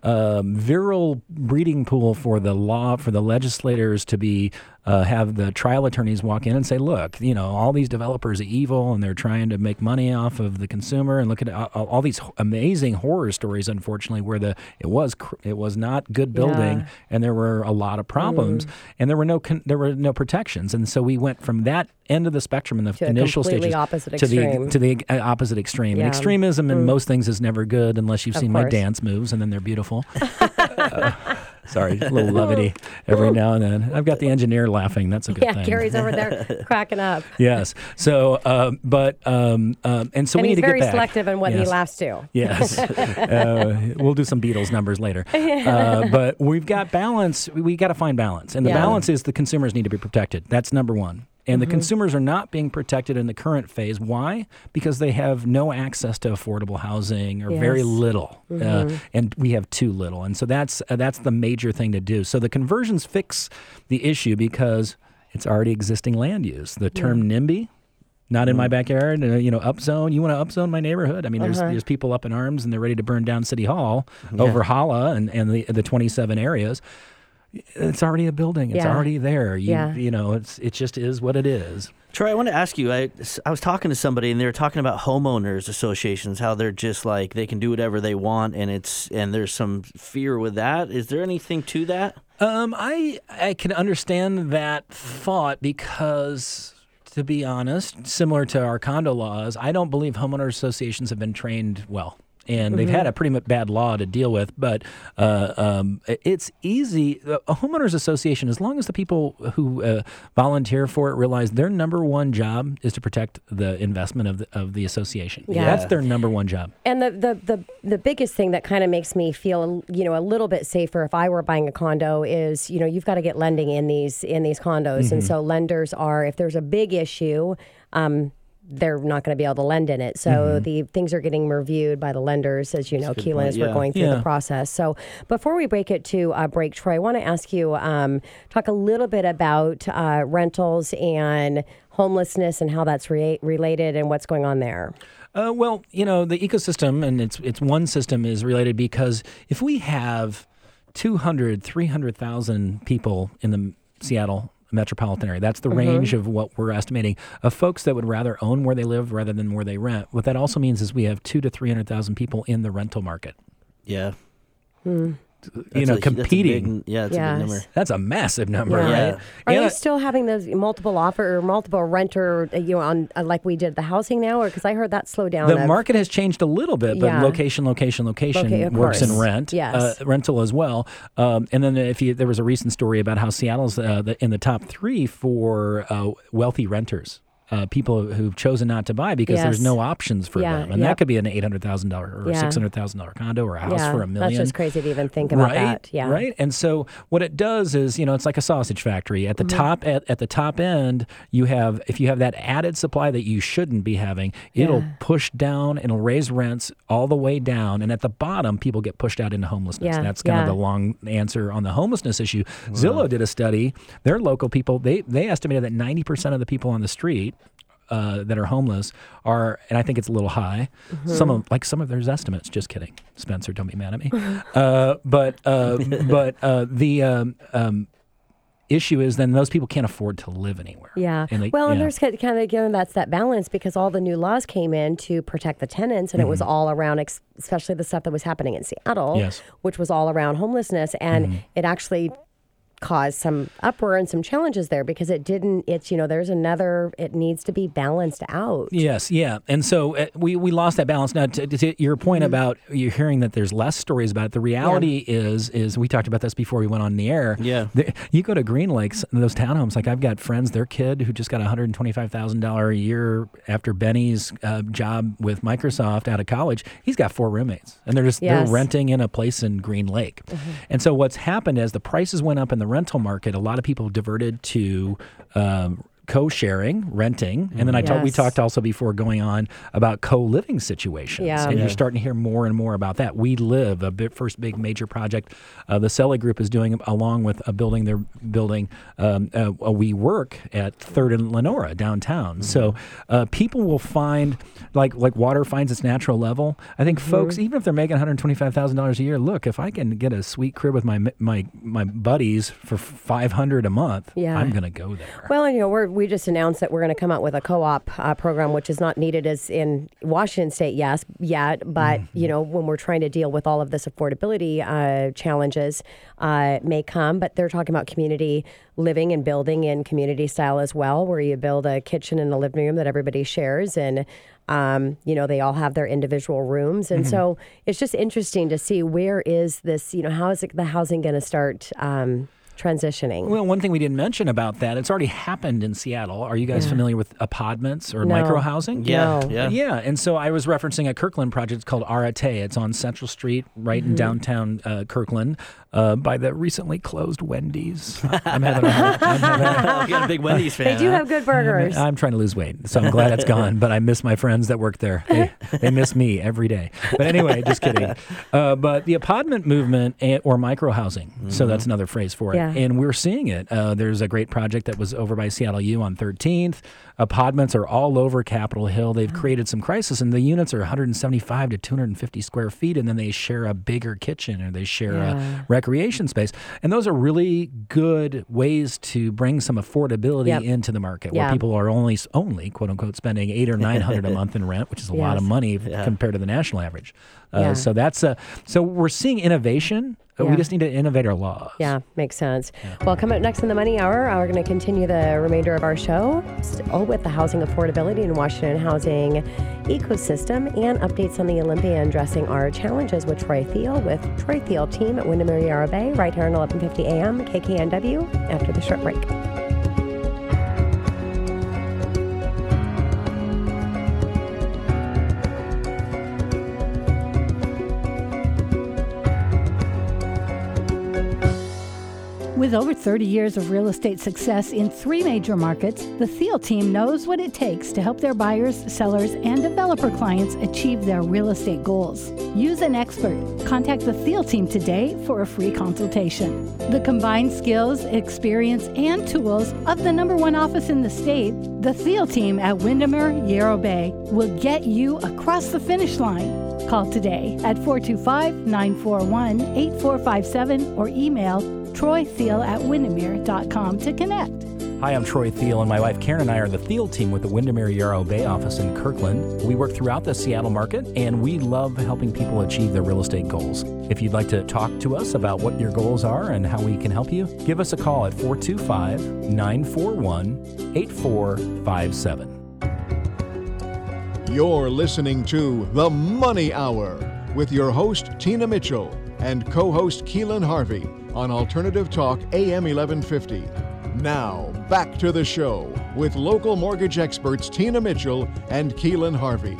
E: um, virile breeding pool for the law for the legislators to be uh, have the trial attorneys walk in and say, look, you know, all these developers are evil and they're trying to make money off of the consumer. And look at all, all these amazing horror stories, unfortunately, where the it was cr- it was not good building
B: Yeah.
E: and there were a lot of problems and there were no con- there were no protections. And so we went from that end of the spectrum in the
B: To
E: initial stages to the
B: extreme.
E: to the uh, opposite extreme.
B: Yeah.
E: And extremism in most things is never good unless you've
B: Of
E: seen my dance moves and then they're beautiful. Uh, sorry, a little levity every now and then. I've got the engineer laughing. That's a good
B: Yeah,
E: thing.
B: Gary's over there cracking up.
E: Yes. So, um, but um, um, and so
B: and
E: we need to get back.
B: He's very selective in what he laughs to.
E: Yes. uh, we'll do some Beatles numbers later. Uh, but we've got balance. We got to find balance. And the
B: Yeah.
E: balance is the consumers need to be protected. That's number one. And the consumers are not being protected in the current phase. Why? Because they have no access to affordable housing or very
B: Yes.
E: little, uh, and we have too little. And so that's uh, that's the major thing to do. So the conversions fix the issue because it's already existing land use. The term NIMBY, not in my backyard. Uh, you know, upzone. You want to upzone my neighborhood? I mean, there's there's people up in arms and they're ready to burn down City Hall over HALA and and the the 27 areas. It's already a building. It's
B: Yeah.
E: already there. You,
B: Yeah.
E: you know, it's it just is what it is.
C: Troy, I want to ask you. I, I was talking to somebody, and they were talking about homeowners associations, how they're just like they can do whatever they want, and it's and there's some fear with that. Is there anything to that?
E: Um, I I can understand that thought because, to be honest, similar to our condo laws, I don't believe homeowner associations have been trained well and they've had a pretty mu- bad law to deal with. But uh, um, it's easy. A homeowners association, as long as the people who uh, volunteer for it realize their number one job is to protect the investment of the, of the association.
B: Yeah.
E: That's their number one job.
B: And the, the, the, the biggest thing that kind of makes me feel, you know, a little bit safer if I were buying a condo is, you know, you've got to get lending in these in these condos, and so lenders are, if there's a big issue, um, they're not going to be able to lend in it. So the things are getting reviewed by the lenders, as you know, Keelan, as we're going through
E: Yeah.
B: the process. So before we break it to uh, break, Troy, I want to ask you, um, talk a little bit about uh, rentals and homelessness and how that's re- related and what's going on there.
E: Uh, well, you know, the ecosystem and it's it's one system is related because if we have 200, 300,000 people in the Seattle metropolitan area, that's the mm-hmm. range of what we're estimating of folks that would rather own where they live rather than where they rent. What that also means is we have 2 to 300,000 people in the rental market.
C: Yeah.
E: Hmm.
C: You
E: know,
C: a- that's
E: competing.
C: big- yeah, it's a
B: Yes.
C: big number.
E: That's a massive number,
B: Yeah.
E: right?
B: Are
E: And
B: you
E: I-
B: still having those multiple offer or multiple renter, uh, you know, on uh, like we did the housing now, or because I heard that slow down.
E: the
B: of-
E: market has changed a little bit, but
B: Yeah.
E: location, location, location
B: Loca- of
E: works in rent,
B: Yes.
E: uh, rental as well. Um, and then if you, there was a recent story about how Seattle's uh, the, in the top three for uh, wealthy renters. Uh, people who've chosen not to buy because there's no options for
B: Yeah,
E: them, and
B: yep.
E: that could be an eight hundred thousand dollar or
B: Yeah.
E: six hundred thousand dollar condo or a house
B: yeah,
E: for a million.
B: That's just crazy to even think about
E: right,
B: that. Yeah.
E: Right. And so what it does is, you know, it's like a sausage factory. At the
B: Mm-hmm.
E: top at, at the top end, you have if you have that added supply that you shouldn't be having, it'll
B: Yeah.
E: push down, and it'll raise rents all the way down. And at the bottom, people get pushed out into homelessness.
B: Yeah,
E: That's kind
B: yeah.
E: of the long answer on the homelessness issue. Zillow did a study. Their local people, they they estimated that ninety percent of the people on the street uh, that are homeless are, and I think it's a little high.
B: Mm-hmm.
E: Some of like some of there's estimates. Just kidding, Spencer. Don't be mad at me. uh, but uh, but uh, the um, um, issue is then those people can't afford to live anywhere.
B: Yeah.
E: And they-
B: well, and there's kind of again that's that balance because all the new laws came in to protect the tenants, and it was all around, especially the stuff that was happening in Seattle,
E: Mm-hmm. Yes.
B: which was all around homelessness, and
E: Mm-hmm.
B: it actually caused some uproar and some challenges there because it didn't. It's you know there's another. It needs to be balanced out.
E: Yes, yeah, and so uh, we we lost that balance. Now, to, to your point
B: Mm-hmm.
E: about you're hearing that there's less stories about it. The reality is is we talked about this before we went on the air.
C: Yeah.
E: The- you go to Green Lakes, those townhomes. Like I've got friends, their kid who just got a hundred twenty five thousand dollar a year after Benny's uh, job with Microsoft out of college. He's got four roommates, and they're just
B: Yes.
E: they're renting in a place in Green Lake. And so what's happened as the prices went up in the rental market, a lot of people diverted to. Um, co-sharing renting and then i talked we talked also before going on about co-living situations
B: Yeah.
E: and
C: Yeah.
E: you're starting to hear more and more about that. We live a bit, first big major project uh, the Selly group is doing along with a building they're building um, uh, a we work at third and lenora downtown. So uh, people will find like like water finds its natural level. I think folks even if they're making $125000 a year look if i can get a sweet crib with my my my buddies for 500 a month
B: Yeah.
E: i'm gonna go there.
B: Well, and, you know, we're, we just announced that we're going to come out with a co-op uh, program, which is not needed as in Washington State, yes, yet. But
E: Mm-hmm.
B: you know, when we're trying to deal with all of this affordability uh, challenges, uh, may come. But they're talking about community living and building in community style as well, where you build a kitchen and a living room that everybody shares, and um, you know, they all have their individual rooms, and so it's just interesting to see where is this, you know, how is it, the housing going to start um, transitioning?
E: Well, one thing we didn't mention about that, it's already happened in Seattle. Are you guys familiar with aPodments or
B: No.
E: micro housing?
C: Yeah,
B: No.
C: yeah.
E: Yeah, and so I was referencing a Kirkland project called Arate. It's on Central Street, right
B: Mm-hmm.
E: in downtown uh, Kirkland, uh, by the recently closed Wendy's. I'm having a hard, I'm having a,
C: you got a big Wendy's fan.
B: They do
C: huh?
B: have good burgers.
E: I'm trying to lose weight, so I'm glad it's gone. But I miss my friends that work there. They, they miss me every day. But anyway, just kidding. Uh, but the aPodment movement and, or micro housing, so that's another phrase for it.
B: Yeah.
E: And we're seeing it. Uh, there's a great project that was over by Seattle U on 13th. aPodments are all over Capitol Hill. They've mm. created some crisis, and the units are 175 to 250 square feet, and then they share a bigger kitchen or they share
B: Yeah.
E: a recreation space. And those are really good ways to bring some affordability
B: Yep.
E: into the market
B: Yeah.
E: where people are only only quote unquote spending eight or nine hundred a month in rent, which is a lot of money
C: Yeah.
E: compared to the national average. Uh,
B: Yeah.
E: So that's uh, so we're seeing innovation.
B: Yeah.
E: We just need to innovate our laws.
B: Yeah, makes sense. Well, coming up next in the Money Hour, uh, we're going to continue the remainder of our show still with the housing affordability in Washington housing ecosystem and updates on the Olympia and addressing our challenges with Troy Thiel with Troy Thiel team at Windermere Yarrow Bay right here on 1150 AM KKNW after the short break.
D: With over 30 years of real estate success in three major markets, the Thiel team knows what it takes to help their buyers, sellers, and developer clients achieve their real estate goals. Use an expert. Contact the Thiel team today for a free consultation. The combined skills, experience, and tools of the number one office in the state, the Thiel team at Windermere Yarrow Bay will get you across the finish line. Call today at 425 941 8457 or email troythiel at windermere.com to connect.
E: Hi, I'm Troy Thiel, and my wife Karen and I are the Thiel team with the Windermere Yarrow Bay office in Kirkland. We work throughout the Seattle market, and we love helping people achieve their real estate goals. If you'd like to talk to us about what your goals are and how we can help you, give us a call at 425 941 8457.
A: You're listening to The Money Hour with your host, Tina Mitchell, and co host Keelan Harvey on Alternative Talk AM 1150. Now, back to the show with local mortgage experts Tina Mitchell and Keelan Harvey.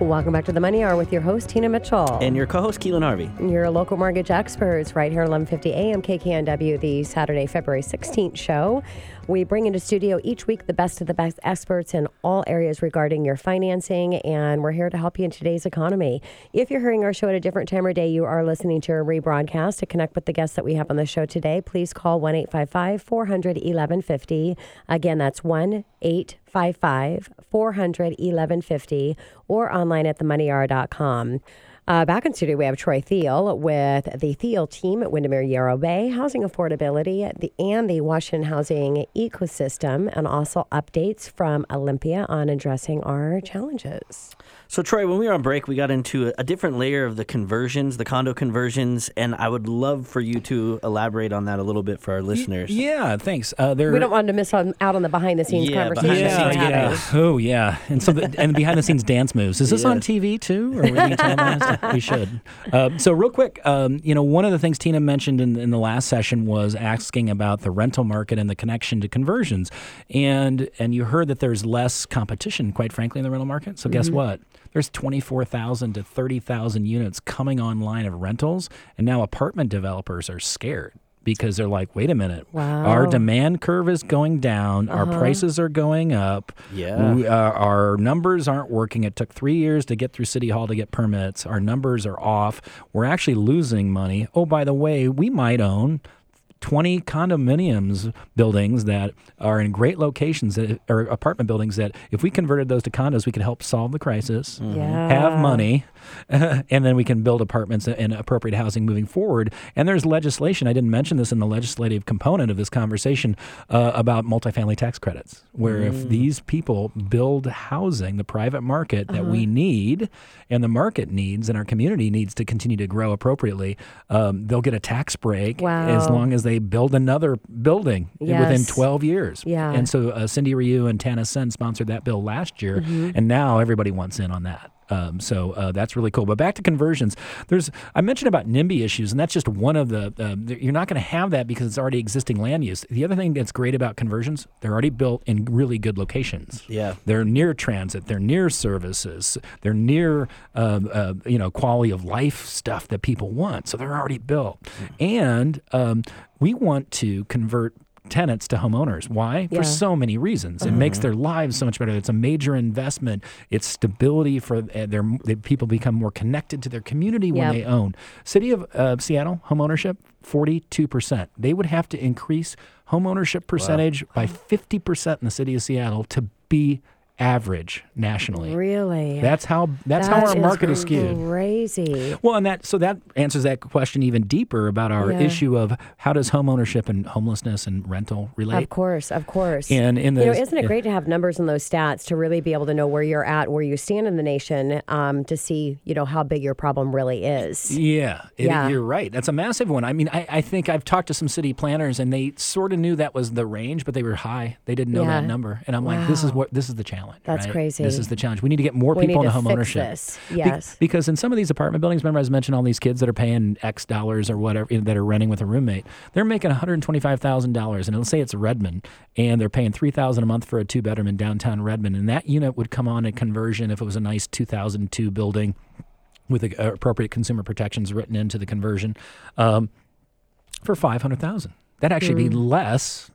B: Welcome back to the Money Hour with your host, Tina Mitchell.
C: And your co-host Keelan Harvey.
B: Your local mortgage experts right here at 1150 AM KKNW, the Saturday, February 16th show. We bring into studio each week the best of the best experts in all areas regarding your financing, and we're here to help you in today's economy. If you're hearing our show at a different time or day, you are listening to a rebroadcast. To connect with the guests that we have on the show today, please call 1 855 400 1150. Again, that's 1 855 400 1150 or online at themoneyhour.com. Uh, back in studio, we have Troy Thiel with the Thiel team at Windermere Yarrow Bay, housing affordability the, and the Washington housing ecosystem, and also updates from Olympia on addressing our challenges.
C: So, Troy, when we were on break, we got into a, a different layer of the conversions, the condo conversions, and I would love for you to elaborate on that a little bit for our listeners.
E: Yeah, thanks. Uh, there,
B: We don't want to miss on, out on the behind the scenes
C: Yeah,
B: conversation.
C: behind the scenes
E: yeah, yeah. Oh, yeah. And so, the, and behind the scenes dance moves. Is this on TV too, or are we being televised? we should. Um, so, real quick, um, you know, one of the things Tina mentioned in, in the last session was asking about the rental market and the connection to conversions, and and you heard that there's less competition, quite frankly, in the rental market. So, guess what? There's 24,000 to 30,000 units coming online of rentals, and now apartment developers are scared because they're like, wait a minute,
B: Wow.
E: our demand curve is going down, our prices are going up.
C: Yeah.
E: We, uh, our numbers aren't working. It took three years to get through City Hall to get permits. Our numbers are off. We're actually losing money. Oh, by the way, we might own 20 condominiums buildings that are in great locations that, or apartment buildings that if we converted those to condos, we could help solve the crisis,
B: Yeah.
E: have money, and then we can build apartments and appropriate housing moving forward. And there's legislation. I didn't mention this in the legislative component of this conversation uh, about multifamily tax credits, where if these people build housing, the private market that we need and the market needs and our community needs to continue to grow appropriately, um, they'll get a tax break as long as they build another building within 12 years.
B: Yeah.
E: And so uh, Cindy Ryu and Tana Senn sponsored that bill last year,
B: Mm-hmm.
E: and now everybody wants in on that. Um, so uh, that's really cool. But back to conversions, there's I mentioned about NIMBY issues, and that's just one of the. Th- you're not going to have that because it's already existing land use. The other thing that's great about conversions, they're already built in really good locations.
C: Yeah.
E: They're near transit. They're near services. They're near, um, uh, you know, quality of life stuff that people want. So they're already built. And um, we want to convert tenants to homeowners. Why?
B: Yeah.
E: For so many reasons. It makes their lives so much better. It's a major investment. It's stability for uh, their. People become more connected to their community when
B: Yep.
E: they own. City of uh, Seattle homeownership forty-two percent. They would have to increase homeownership percentage by fifty percent in the city of Seattle to be average nationally.
B: Really?
E: That's how that's how our
B: is
E: market is skewed.
B: Crazy.
E: Well, and that so that answers that question even deeper about our
B: Yeah.
E: issue of how does home ownership and homelessness and rental relate?
B: Of course, of course.
E: And in the
B: you know, isn't it great to have numbers and those stats to really be able to know where you're at, where you stand in the nation, um, to see you know how big your problem really is.
E: Yeah, it-
B: Yeah.
E: you're right. That's a massive one. I mean, I, I think I've talked to some city planners and they sort of knew that was the range, but they were high. They didn't know
B: Yeah.
E: that number. And I'm like, this is what this is the challenge.
B: That's
E: right?
B: crazy.
E: This is the challenge. We need to get more
B: We
E: people into
B: to
E: home ownership.
B: this.
E: Be-
B: Yes.
E: because in some of these apartment buildings, remember I was mentioning all these kids that are paying X dollars or whatever that are renting with a roommate. They're making $125,000 and let's say it's Redmond and they're paying 3000 a month for a two bedroom in downtown Redmond and that unit would come on a conversion if it was a nice 2002 building with the uh, appropriate consumer protections written into the conversion um, for 500000 That'd actually be less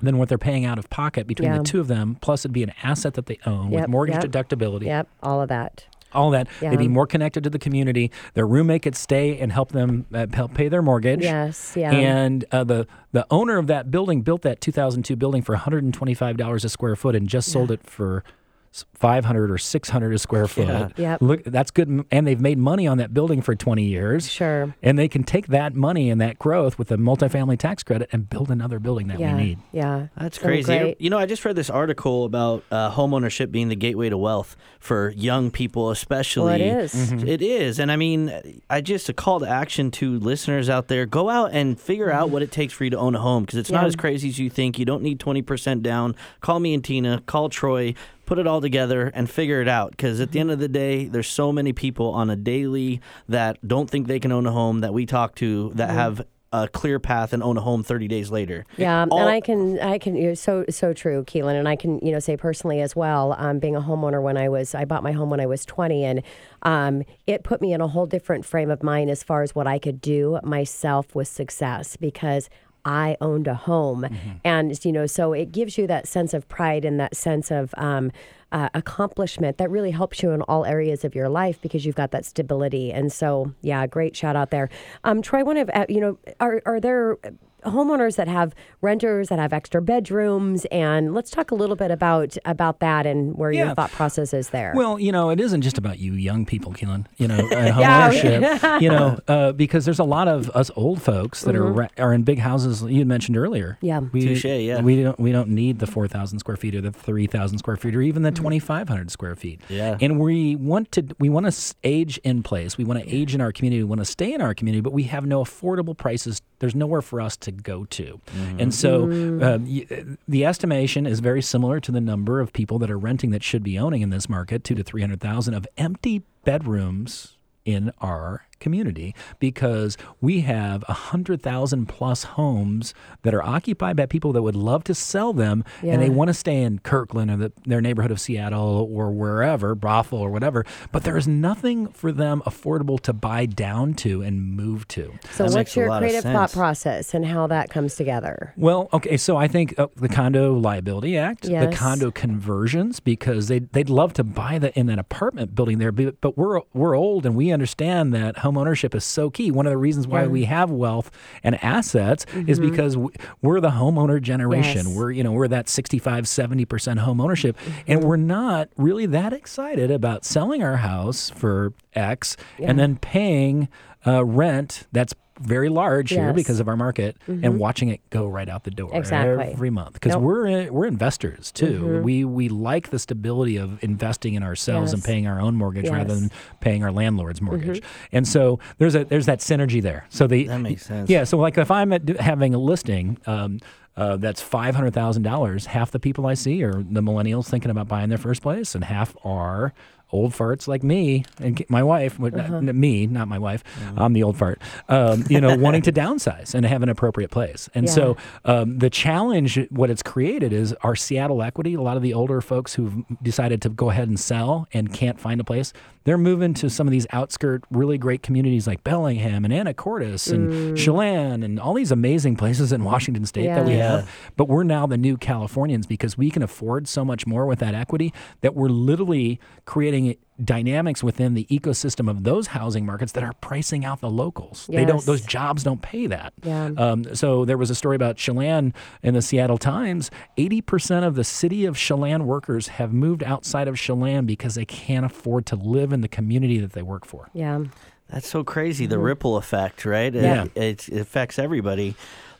E: than what they're paying out of pocket between.
B: Yeah.
E: the two of them. Plus, it'd be an asset that they own
B: Yep,
E: with mortgage
B: yep.
E: deductibility
B: Yep, all of that.
E: all that. They'd be more connected to the community. Their roommate could stay and help them uh, help pay their mortgage.
B: Yes, yeah.
E: And uh, the the owner of that building built that 2002 building for 125 dollars a square foot and just sold it for 500 or 600 a square foot.
C: Yeah.
B: Yep.
E: Look, that's good, and they've made money on that building for 20 years.
B: Sure.
E: And they can take that money and that growth with the multifamily tax credit and build another building that
B: Yeah.
E: we need.
B: Yeah.
C: That's
B: So
C: crazy.
B: great.
C: You know, I just read this article about uh, homeownership being the gateway to wealth for young people, especially.
B: Well, it is.
C: It is. And I mean, I just a call to action to listeners out there go out and figure out what it takes for you to own a home because it's not as crazy as you think. You don't need 20% down. Call me and Tina, call Troy, put it all together and figure it out because at the end of the day, there's so many people on a daily that don't think they can own a home that we talk to that have a clear path and own a home 30 days later.
B: Yeah,
C: All-
B: and I can, I can, you're so, so true, Keelan. And I can, you know, say personally as well, um, being a homeowner when I was, I bought my home when I was 20, and um, it put me in a whole different frame of mind as far as what I could do myself with success because I owned a home. And, you know, so it gives you that sense of pride and that sense of, um, uh, accomplishment that really helps you in all areas of your life because you've got that stability. And so, yeah, great shout out there. Um, Troy, one of uh, you know, are are there homeowners that have renters that have extra bedrooms? And let's talk a little bit about about that and where
E: Yeah.
B: your thought process is there.
E: Well, you know, it isn't just about you young people, Keelan. You know, uh, home ownership. you know, uh, because there's a lot of us old folks that
B: Mm-hmm.
E: are re- are in big houses. You mentioned earlier.
B: Yeah.
E: we,
C: Touche, yeah.
E: We don't we don't need the four thousand square feet or the three thousand square feet or even the twenty five hundred square feet.
C: Yeah.
E: and we want to we want to age in place. We want to age in our community. We want to stay in our community, but we have no affordable prices. There's nowhere for us to go to, mm-hmm. and so mm. um, uh, y- the estimation is very similar to the number of people that are renting that should be owning in this market, two to three hundred thousand of empty bedrooms in our community because we have a hundred thousand plus homes that are occupied by people that would love to sell them and they want to stay in Kirkland or the, their neighborhood of Seattle or wherever, Bothell or whatever, but there is nothing for them affordable to buy down to and move to.
B: so,
C: That
B: what's your creative thought process and how that comes together?
E: Well, okay, so I think uh, the Condo Liability Act, the condo conversions, because they they'd love to buy the in an apartment building there, but, but we're we're old and we understand that home ownership is so key. One of the reasons why we have wealth and assets is because we're the homeowner generation.
B: Mm-hmm. Yes.
E: We're you know we're that 65 70% home ownership and
B: Mm-hmm.
E: we're not really that excited about selling our house for X and then paying uh, rent that's very large here
B: Yes. Mm-hmm.
E: because of our market and watching it go right out the door
B: Exactly.
E: every month because
B: Nope. Mm-hmm.
E: we're we're investors too. We we like the stability of investing in ourselves and paying our own mortgage rather
B: Yes. Mm-hmm.
E: than paying our landlord's mortgage. And so there's a there's that synergy there. So the
C: That makes sense.
E: Yeah. So like if I'm at, having a listing. Um, uh, that's five hundred thousand dollars. Half the people I see are the millennials thinking about buying their first place, and half are old farts like me and my wife.
B: Uh-huh.
E: Me, not my wife. I'm the old fart. Um, you know, wanting to downsize and have an appropriate place. And so um, the challenge, what it's created, is our Seattle equity. A lot of the older folks who've decided to go ahead and sell and can't find a place, they're moving to some of these outskirt, really great communities like Bellingham and Anacortes and mm. Chelan and all these amazing places in Washington State that we
B: Yeah.
E: have. But we're now the new Californians because we can afford so much more with that equity that we're literally creating dynamics within the ecosystem of those housing markets that are pricing out the locals. They don't; those jobs don't pay that.
B: Yeah.
E: Um, so there was a story about Chelan in the Seattle Times. Eighty percent of the city of Chelan workers have moved outside of Chelan because they can't afford to live in the community that they work for.
B: Yeah.
C: That's so crazy. The ripple effect, right? It-
E: Yeah.
C: It, it affects everybody.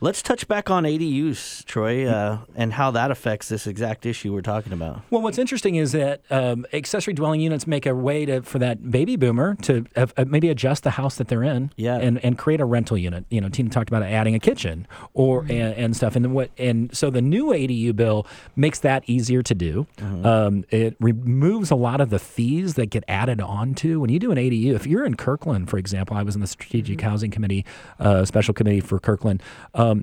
C: Let's touch back on ADUs, Troy, uh, and how that affects this exact issue we're talking about.
E: Well, what's interesting is that um, accessory dwelling units make a way to for that baby boomer to uh, uh, maybe adjust the house that they're in,
C: Yeah.
E: and, and create a rental unit. You know, Tina talked about adding a kitchen or and, and stuff, and then what and so the new ADU bill makes that easier to do. Um, it removes a lot of the fees that get added on to when you do an ADU. If you're in Kirkland, for example, I was in the Strategic Housing Committee, uh, special committee for Kirkland. Um,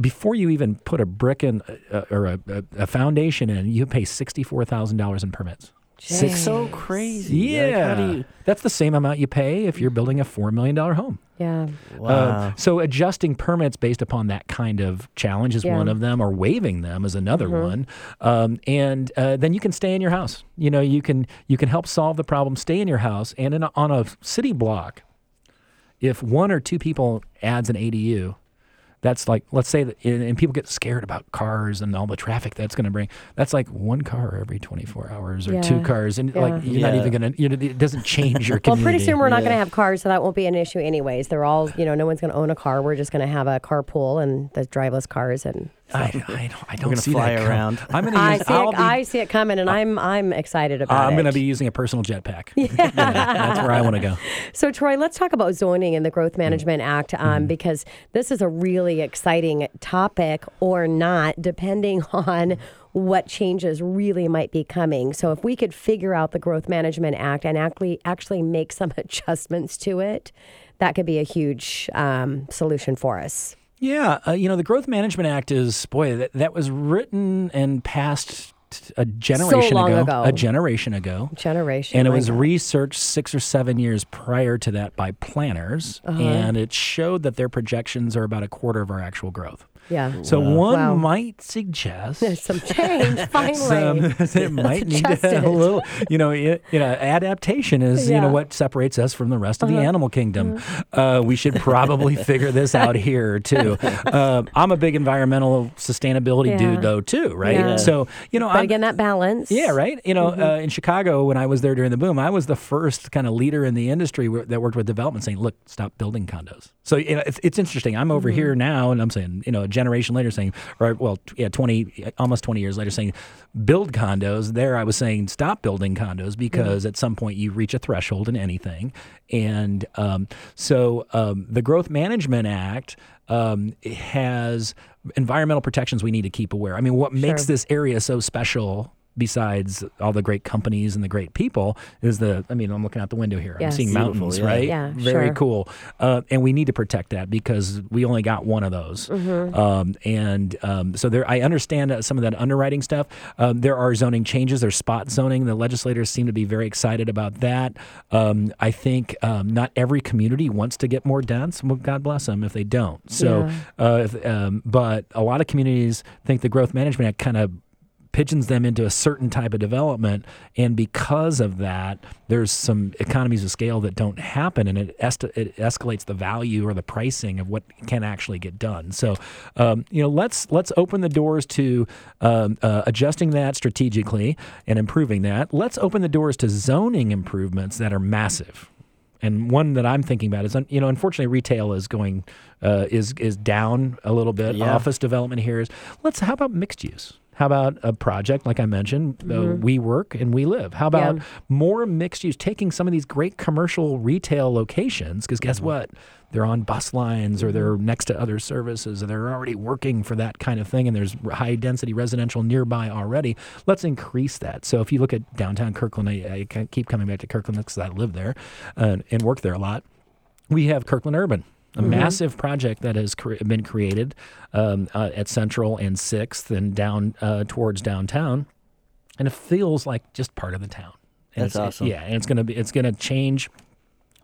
E: before you even put a brick in uh, or a, a, a foundation in, you pay sixty-four thousand dollars in permits.
C: It's so
B: Jeez.
C: crazy. Like,
E: Yeah,
C: how do you,
E: that's the same amount you pay if you're building a four million dollar home.
B: Yeah.
C: wow.
E: Uh, so adjusting permits based upon that kind of challenge is
B: Yeah. Mm-hmm.
E: one of them, or waiving them is another one. Um, and uh, then you can stay in your house. You know, you can you can help solve the problem. Stay in your house, and in a, on a city block, if one or two people adds an ADU. That's like, let's say that, and and people get scared about cars and all the traffic that's going to bring. That's like one car every 24 hours or two cars. And
B: Yeah.
E: like, you're not even going to, you know, it doesn't change your
B: Well, pretty soon we're not
C: Yeah.
B: going to have cars, so that won't be an issue anyways. They're all, you know, no one's going to own a car. We're just going to have a carpool and the driveless cars and
E: I, I don't, I don't
C: gonna
E: see
C: fly
E: that come.
C: around.
E: I'm going to
B: I
E: use.
B: see,
E: I'll
B: it,
E: be,
B: I see it coming, and I'm I'm excited about it.
E: I'm going to be using a personal jetpack. Yeah. that's where I want to go.
B: So, Troy, let's talk about zoning and the Growth
E: Mm.
B: Management Act um,
E: Mm-hmm.
B: because this is a really exciting topic or not, depending on what changes really might be coming. So, if we could figure out the Growth Management Act and actually actually make some adjustments to it, that could be a huge um, solution for us.
E: Yeah, uh, you know, the Growth Management Act is boy that, that was written and passed a generation
B: long ago.
E: A generation ago.
B: Generation.
E: And it was
B: God.
E: researched six or seven years prior to that by planners,
B: Uh-huh.
E: and it showed that their projections are about a quarter of our actual growth.
B: Yeah.
E: So one
B: Wow.
E: might suggest
B: There's some change finally.
E: some it might need to
B: Adjusted.
E: a little, you know, it, you know, adaptation is you
B: Yeah. Uh-huh.
E: know what separates us from the rest of the animal kingdom. Uh, we should probably figure this out here too. Um, I'm a big environmental sustainability
B: Yeah.
E: dude though too, right?
B: Yeah.
E: So you know,
B: but
E: I'm,
B: again, that balance.
E: yeah, right. You
B: Mm-hmm.
E: know, uh, in Chicago, when I was there during the boom, I was the first kind of leader in the industry where, that worked with development, saying, "Look, stop building condos." So you know, it's, it's interesting. I'm over
B: Mm-hmm.
E: here now, and I'm saying, you know, a generation later, saying, or well, yeah, twenty, almost twenty years later, saying, build condos. There, I was saying, stop building condos because
B: Mm-hmm.
E: at some point you reach a threshold in anything, and um, so um, the Growth Management Act. Um, has environmental protections we need to keep aware. I mean, what makes this area so special besides all the great companies and the great people is the i mean i'm looking out the window here. I'm seeing mountains
C: yeah.
E: right?
B: Yeah,
E: very
B: sure.
E: cool. Uh, and we need to protect that because we only got one of those.
B: Mm-hmm.
E: um, and um, so there i understand uh, some of that underwriting stuff. Um, there are zoning changes. There's spot zoning. The legislators seem to be very excited about that. Um, i think um, not every community wants to get more dense. Well god bless them if they don't. So uh, if, um, but a lot of communities think the growth management act kind of pigeons them into a certain type of development and because of that there's some economies of scale that don't happen and it, est- it escalates the value or the pricing of what can actually get done so um, you know let's let's open the doors to um, uh, adjusting that strategically and improving that let's open the doors to zoning improvements that are massive and one that I'm thinking about is, you know, unfortunately, retail is going uh, is is down a little bit.
C: Yeah.
E: Office development here is. Let's. How about mixed use? How about a project like I mentioned? Uh, we work and we live. How about
B: Yeah.
E: more mixed use? Taking some of these great commercial retail locations, because guess what? They're on bus lines or they're next to other services or they're already working for that kind of thing. And there's high density residential nearby already. Let's increase that. So if you look at downtown Kirkland, I, I keep coming back to Kirkland because I live there uh, and work there a lot we have Kirkland Urban, a massive project that has cre- been created um, uh, at Central and Sixth and down uh, towards downtown, and it feels like just part of the town. And
C: That's awesome.
E: Yeah, and it's gonna be it's gonna change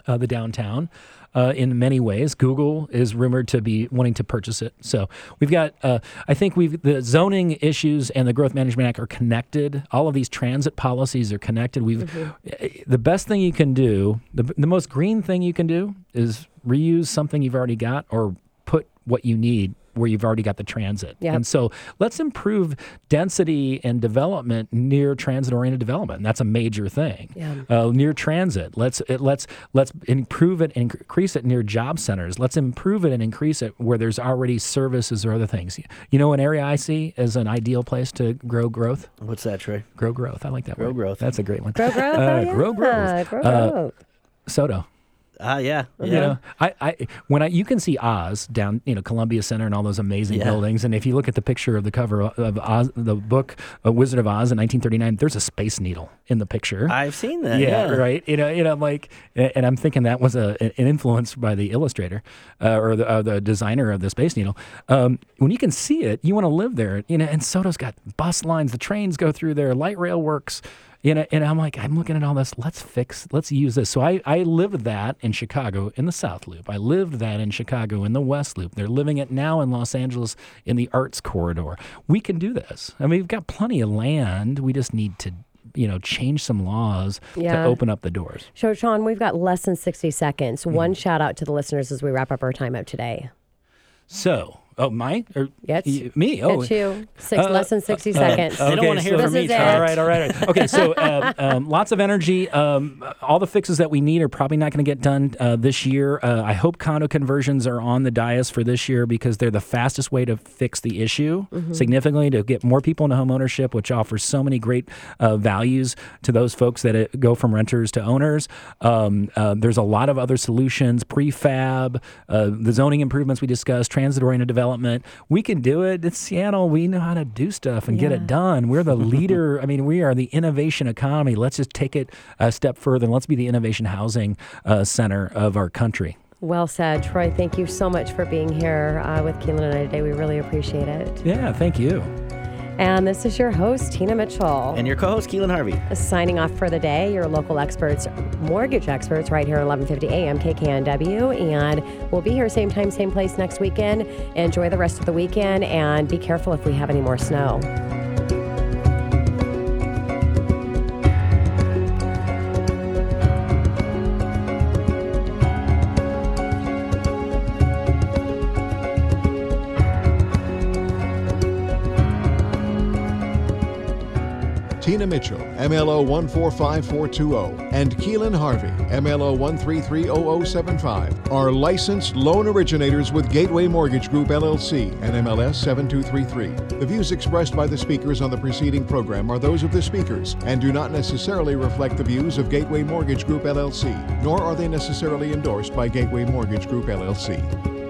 E: uh, the downtown. uh, in many ways. Google is rumored to be wanting to purchase it. So we've got, uh, I think we've the zoning issues and the Growth Management Act are connected. All of these transit policies are connected. We've
B: Mm-hmm.
E: the best thing you can do, the the most green thing you can do is reuse something you've already got or put what you need where you've already got the transit.
B: Yep.
E: And so let's improve density and development near transit oriented development. And that's a major thing.
B: Yeah.
E: Uh, near transit, let's it, let's let's improve it and increase it near job centers. Let's improve it and increase it where there's already services or other things. You know, an area I see as an ideal place to grow growth.
C: What's that, Trey?
E: Grow growth. I like that
C: Grow
E: word.
C: growth.
E: That's a great one.
B: Grow growth.
E: Uh,
B: oh, yeah.
E: grow growth.
B: Grow
E: Uh,
B: growth.
E: SoDo.
C: Ah, yeah. Yeah.
E: You know, I, I when I you can see Oz down, you know, Columbia Center and all those amazing
C: Yeah.
E: buildings. And if you look at the picture of the cover of Oz, the book uh, Wizard of Oz in 1939, there's a space needle in the picture.
C: I've seen that.
E: yeah,
C: Yeah,
E: right. You know, you know, like, and I'm thinking that was a an influence by the illustrator uh, or the, uh, the designer of the Space Needle. Um, when you can see it, you want to live there. You know, and SoDo's got bus lines, the trains go through there, light rail works. You know, and I'm like, I'm looking at all this. Let's fix. Let's use this. So I I lived that in Chicago in the South Loop. I lived that in Chicago in the West Loop. They're living it now in Los Angeles in the Arts Corridor. We can do this. I mean, we've got plenty of land. We just need to you know change some laws
B: Yeah.
E: to open up the doors.
B: So, Sean, we've got less than 60 seconds.
E: Hmm.
B: One shout out to the listeners as we wrap up our time up today.
E: So, oh, mine or
B: Yeah, it's-
E: y- me? Oh,
B: It's you. Six,
E: Uh,
B: less than 60 seconds.
C: They don't wanna hear
B: This
C: from me,
B: is it.
E: All right, all right. all right. Okay, so um, um, lots of energy. Um, all the fixes that we need are probably not going to get done uh, this year. Uh, I hope condo conversions are on the dais for this year because they're the fastest way to fix the issue significantly to get more people into home ownership, which offers so many great uh, values to those folks that go from renters to owners. Um, uh, there's a lot of other solutions, prefab, uh, the zoning improvements we discussed, transit oriented development. We can do it. It's Seattle. We know how to do stuff and get it done. We're the leader. I mean, we are the innovation economy. Let's just take it a step further and let's be the innovation housing uh, center of our country.
B: Well said. Troy, thank you so much for being here uh, with Keelan and I today. We really appreciate it.
E: Yeah, thank you.
B: And this is your host, Tina Mitchell.
C: And your co-host Keelan Harvey.
B: signing off for the day. Your local experts, mortgage experts, right here at 11:50 a.m. KKNW, and we'll be here same time, same place next weekend. Enjoy the rest of the weekend, and be careful if we have any more snow.
A: Tina Mitchell, MLO 145420, and Keelan Harvey, MLO 1330075, are licensed loan originators with Gateway Mortgage Group LLC and MLS 7233. The views expressed by the speakers on the preceding program are those of the speakers and do not necessarily reflect the views of Gateway Mortgage Group LLC, nor are they necessarily endorsed by Gateway Mortgage Group LLC.